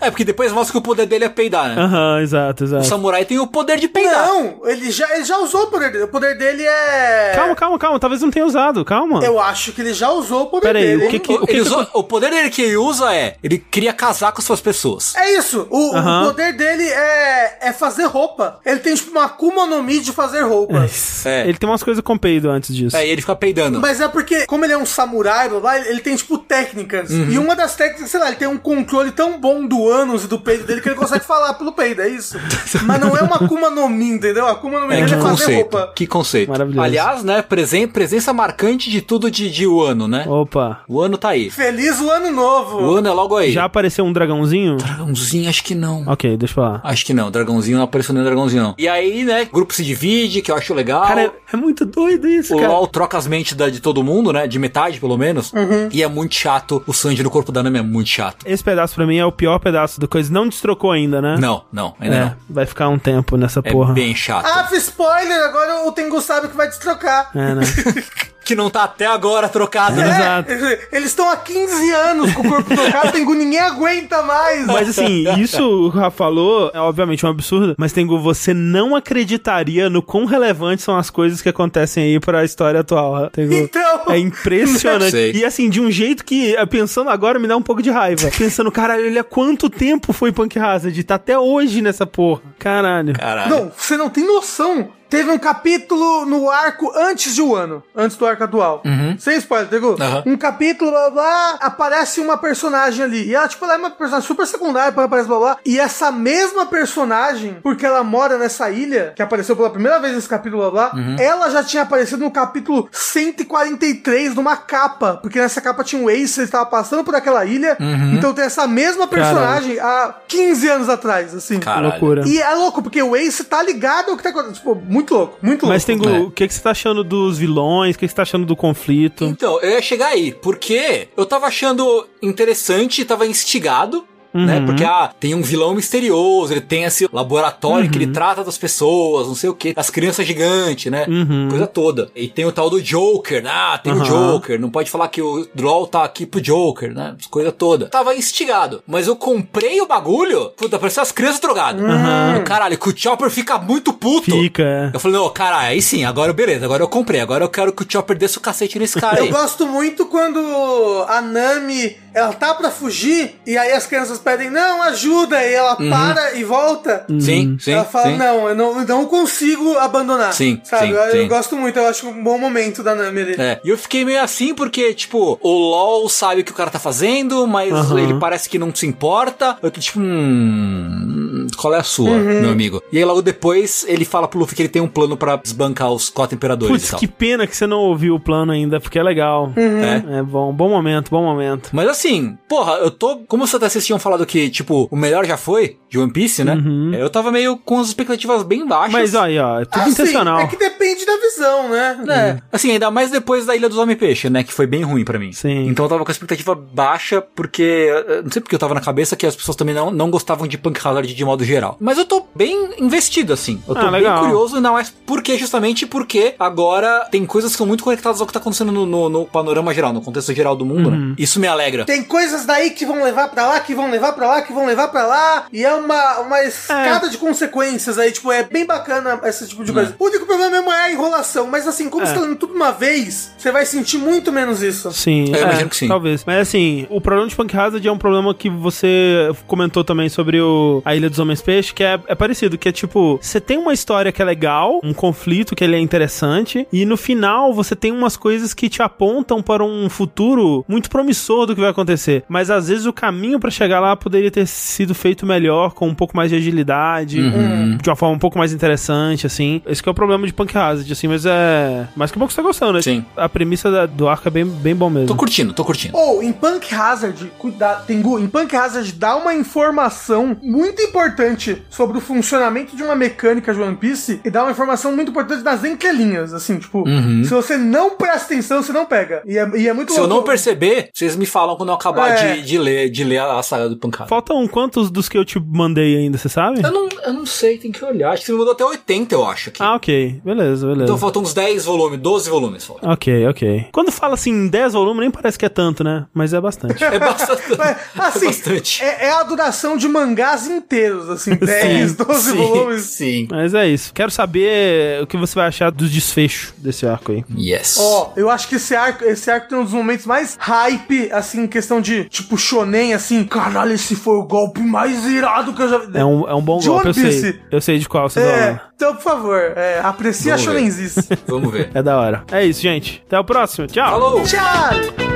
É, porque depois mostra que o poder dele é peidar, né? Aham, exato, O exato. samurai tem o poder de peidar. Não, ele já, ele já usou o poder dele. O poder dele é. Calma, calma, calma. Talvez não tenha usado, calma. Eu acho que ele já usou o poder Pera aí, dele. o que que- O, que ele que usou- o poder dele que ele usa é, ele cria casar com as suas pessoas. É isso. O, o poder dele é, é fazer roupa. Ele tem tipo uma Akuma no Mi de fazer roupas. É. Ele tem umas coisas com peido antes disso. É, e ele fica peidando. Mas é porque, como ele é um samurai, blá, blá, ele tem, tipo, técnicas. Uhum. E uma das técnicas, sei lá, ele tem um controle tão bom do ânus e do peito dele que ele consegue falar pelo peido, é isso. Mas não é uma Akuma no Mi, entendeu? A Akuma no Mi É, dele é fazer conceito. roupa. Que conceito. Maravilhoso. Aliás, né, presen presença marcante de tudo de, de Wano, né? Opa. O ano tá aí. Feliz o ano novo! O ano é logo aí. Já apareceu um dragãozinho? Dragãozinho, acho que não. Ok, deixa eu falar. Acho que não, dragãozinho não apareceu nem dragãozinho não. E aí, né, o grupo se divide, que eu acho legal. Cara, é, é muito doido isso, o cara. LOL troca as mentes da- de todo mundo, né? De metade, pelo menos. E é muito chato. O Sanji no corpo da Nami é muito chato. Esse pedaço pra mim é o pior pedaço da coisa. Não destrocou ainda, né? Não, não, ainda É, não. vai ficar um tempo nessa É porra. bem chato. Ah, spoiler, agora o Tengu sabe que vai destrocar. É, né? que não tá até agora trocado, É, né? Exato. Eles estão há 15 anos com o corpo trocado, Tengu, ninguém aguenta mais. Mas assim, isso o Rafa falou é obviamente um absurdo, mas Tengu, você não acreditaria no quão relevantes são as coisas que acontecem aí pra história atual, Tengu. Então. É impressionante. Sei. E assim, de um jeito que, eh, pensando agora, me dá um pouco de raiva. Pensando, caralho, ele há quanto tempo foi Punk Hazard? Tá até hoje nessa porra. Caralho. Caralho. Não, você não tem noção. Teve um capítulo no arco antes de um ano, antes do arco atual. Sem spoiler, pegou? Uhum. Um capítulo, blá, blá, blá, aparece uma personagem ali. E ela, tipo, ela é uma personagem super secundária, depois aparece blá, blá. E essa mesma personagem, porque ela mora nessa ilha, que apareceu pela primeira vez nesse capítulo, blá, blá, ela já tinha aparecido no capítulo 143, numa capa. Porque nessa capa tinha um Ace, ele estava passando por aquela ilha. Então tem essa mesma personagem há 15 anos atrás, assim. Que Caralho. loucura. E é louco, porque o Ace tá ligado ao que tá acontecendo. Tipo, muito louco, muito louco. Mas, Tengu, É. o que, que você tá achando dos vilões? O que, que você tá achando do conflito? Então, eu ia chegar aí, porque eu tava achando interessante, tava instigado. Né? Uhum. Porque, ah, tem um vilão misterioso, ele tem esse laboratório que ele trata das pessoas, não sei o que, das crianças gigantes, né? Uhum. Coisa toda. E tem o tal do Joker, né? Ah, tem o Uhum. Joker, não pode falar que o LOL tá aqui pro Joker, né? Coisa toda. Tava instigado, mas eu comprei o bagulho, puta, parecia as crianças drogadas. Caralho, que o Chopper fica muito puto. Fica, é. Eu falei, não, cara, aí sim, agora beleza, agora eu comprei, agora eu quero que o Chopper desça o cacete nesse cara Eu aí. gosto muito quando a Nami, ela tá pra fugir, e aí as crianças pedem, não, ajuda, e ela para e volta. Sim, sim. ela fala, sim. não, eu não, não consigo abandonar. Sim, sabe? sim, eu, eu gosto muito, eu acho um bom momento da Nami ali. É, e eu fiquei meio assim porque, tipo, o LoL sabe o que o cara tá fazendo, mas Aham. ele parece que não se importa. Eu tô tipo, hum. Qual é a sua, Uhum. meu amigo? E aí logo depois ele fala pro Luffy que ele tem um plano pra desbancar os quatro imperadores Putz, e tal. que pena que você não ouviu o plano ainda, porque é legal. É. É bom, bom momento, bom momento. Mas assim, porra, eu tô. Como vocês tinham falado que, tipo, o melhor já foi de One Piece, né? Eu tava meio com as expectativas bem baixas. Uhum. Mas aí, ó, é tudo Assim, intencional. é que depende da visão, né? É, assim, ainda mais depois da Ilha dos Homem-Peixe, né? Que foi bem ruim pra mim. Sim. Então eu tava com a expectativa baixa, porque. eh, Não sei porque eu tava na cabeça que as pessoas também não, não gostavam de Punk Hazard de modo geral. Mas eu tô bem investido, assim. Eu tô Ah, bem legal. curioso, ainda mais porque, justamente porque agora tem coisas que são muito conectadas ao que tá acontecendo no, no- no panorama geral, no contexto geral do mundo, Uhum. né? Isso me alegra. Tem coisas daí que vão levar pra lá, que vão levar pra lá, que vão levar pra lá. E é uma, uma escada de consequências aí. Tipo, é bem bacana esse tipo de coisa. O único problema mesmo é a enrolação. Mas assim, como É. você tá lendo tudo uma vez, você vai sentir muito menos isso. Sim, Eu é, imagino que sim. Talvez. Mas assim, o problema de Punk Hazard é um problema que você comentou também sobre o, a Ilha dos Homens Peixe, que é, é parecido, que é tipo, você tem uma história que é legal, um conflito que ele é interessante, e no final você tem umas coisas que te apontam para um futuro muito promissor do que vai acontecer. Mas às vezes o caminho pra chegar lá poderia ter sido feito melhor, com um pouco mais de agilidade, Uhum. de uma forma um pouco mais interessante, assim. Esse que é o problema de Punk Hazard, assim, mas é. Mas que bom que você tá gostando, né? Sim. A premissa da- do arco é bem, bem bom mesmo. Tô curtindo, tô curtindo. Ou, em Punk Hazard, cuidado, Tengu, em Punk Hazard dá uma informação muito importante sobre o funcionamento de uma mecânica de One Piece e dá uma informação muito importante nas entrelinhas, assim, tipo, se você não presta atenção, você não pega. E é, e é muito Se eu não louco. perceber, vocês me falam quando eu acabar É. de, de ler, de ler a, saga do Pancada. Faltam quantos dos que eu te mandei ainda, você sabe? Eu não, eu não sei, tem que olhar. Acho que você me mandou até 80, eu acho. Aqui. Ah, ok. Beleza, beleza. Então faltam uns 10 volumes, 12 volumes. faltam. Ok, ok. Quando fala assim em 10 volumes, nem parece que é tanto, né? Mas é bastante. É bastante. É, assim, é bastante. é, é a duração de mangás inteiros, assim, 10, 12 sim, volumes. Sim. Mas é isso. Quero saber o que você vai achar dos desfechos desse arco aí. Yes. Ó, eu acho que esse arco, esse arco tem um dos momentos mais hype, assim, em questão de, tipo, shonen, assim, caralho, esse foi o golpe mais irado que eu já vi. É um, é um bom De golpe, eu sei. Eu sei de qual você tá É, falando. então, por favor, é, aprecie a Vamos ver. shonenzice. Vamos ver. É da hora. É isso, gente. Até o próximo. Tchau. Falou! Tchau!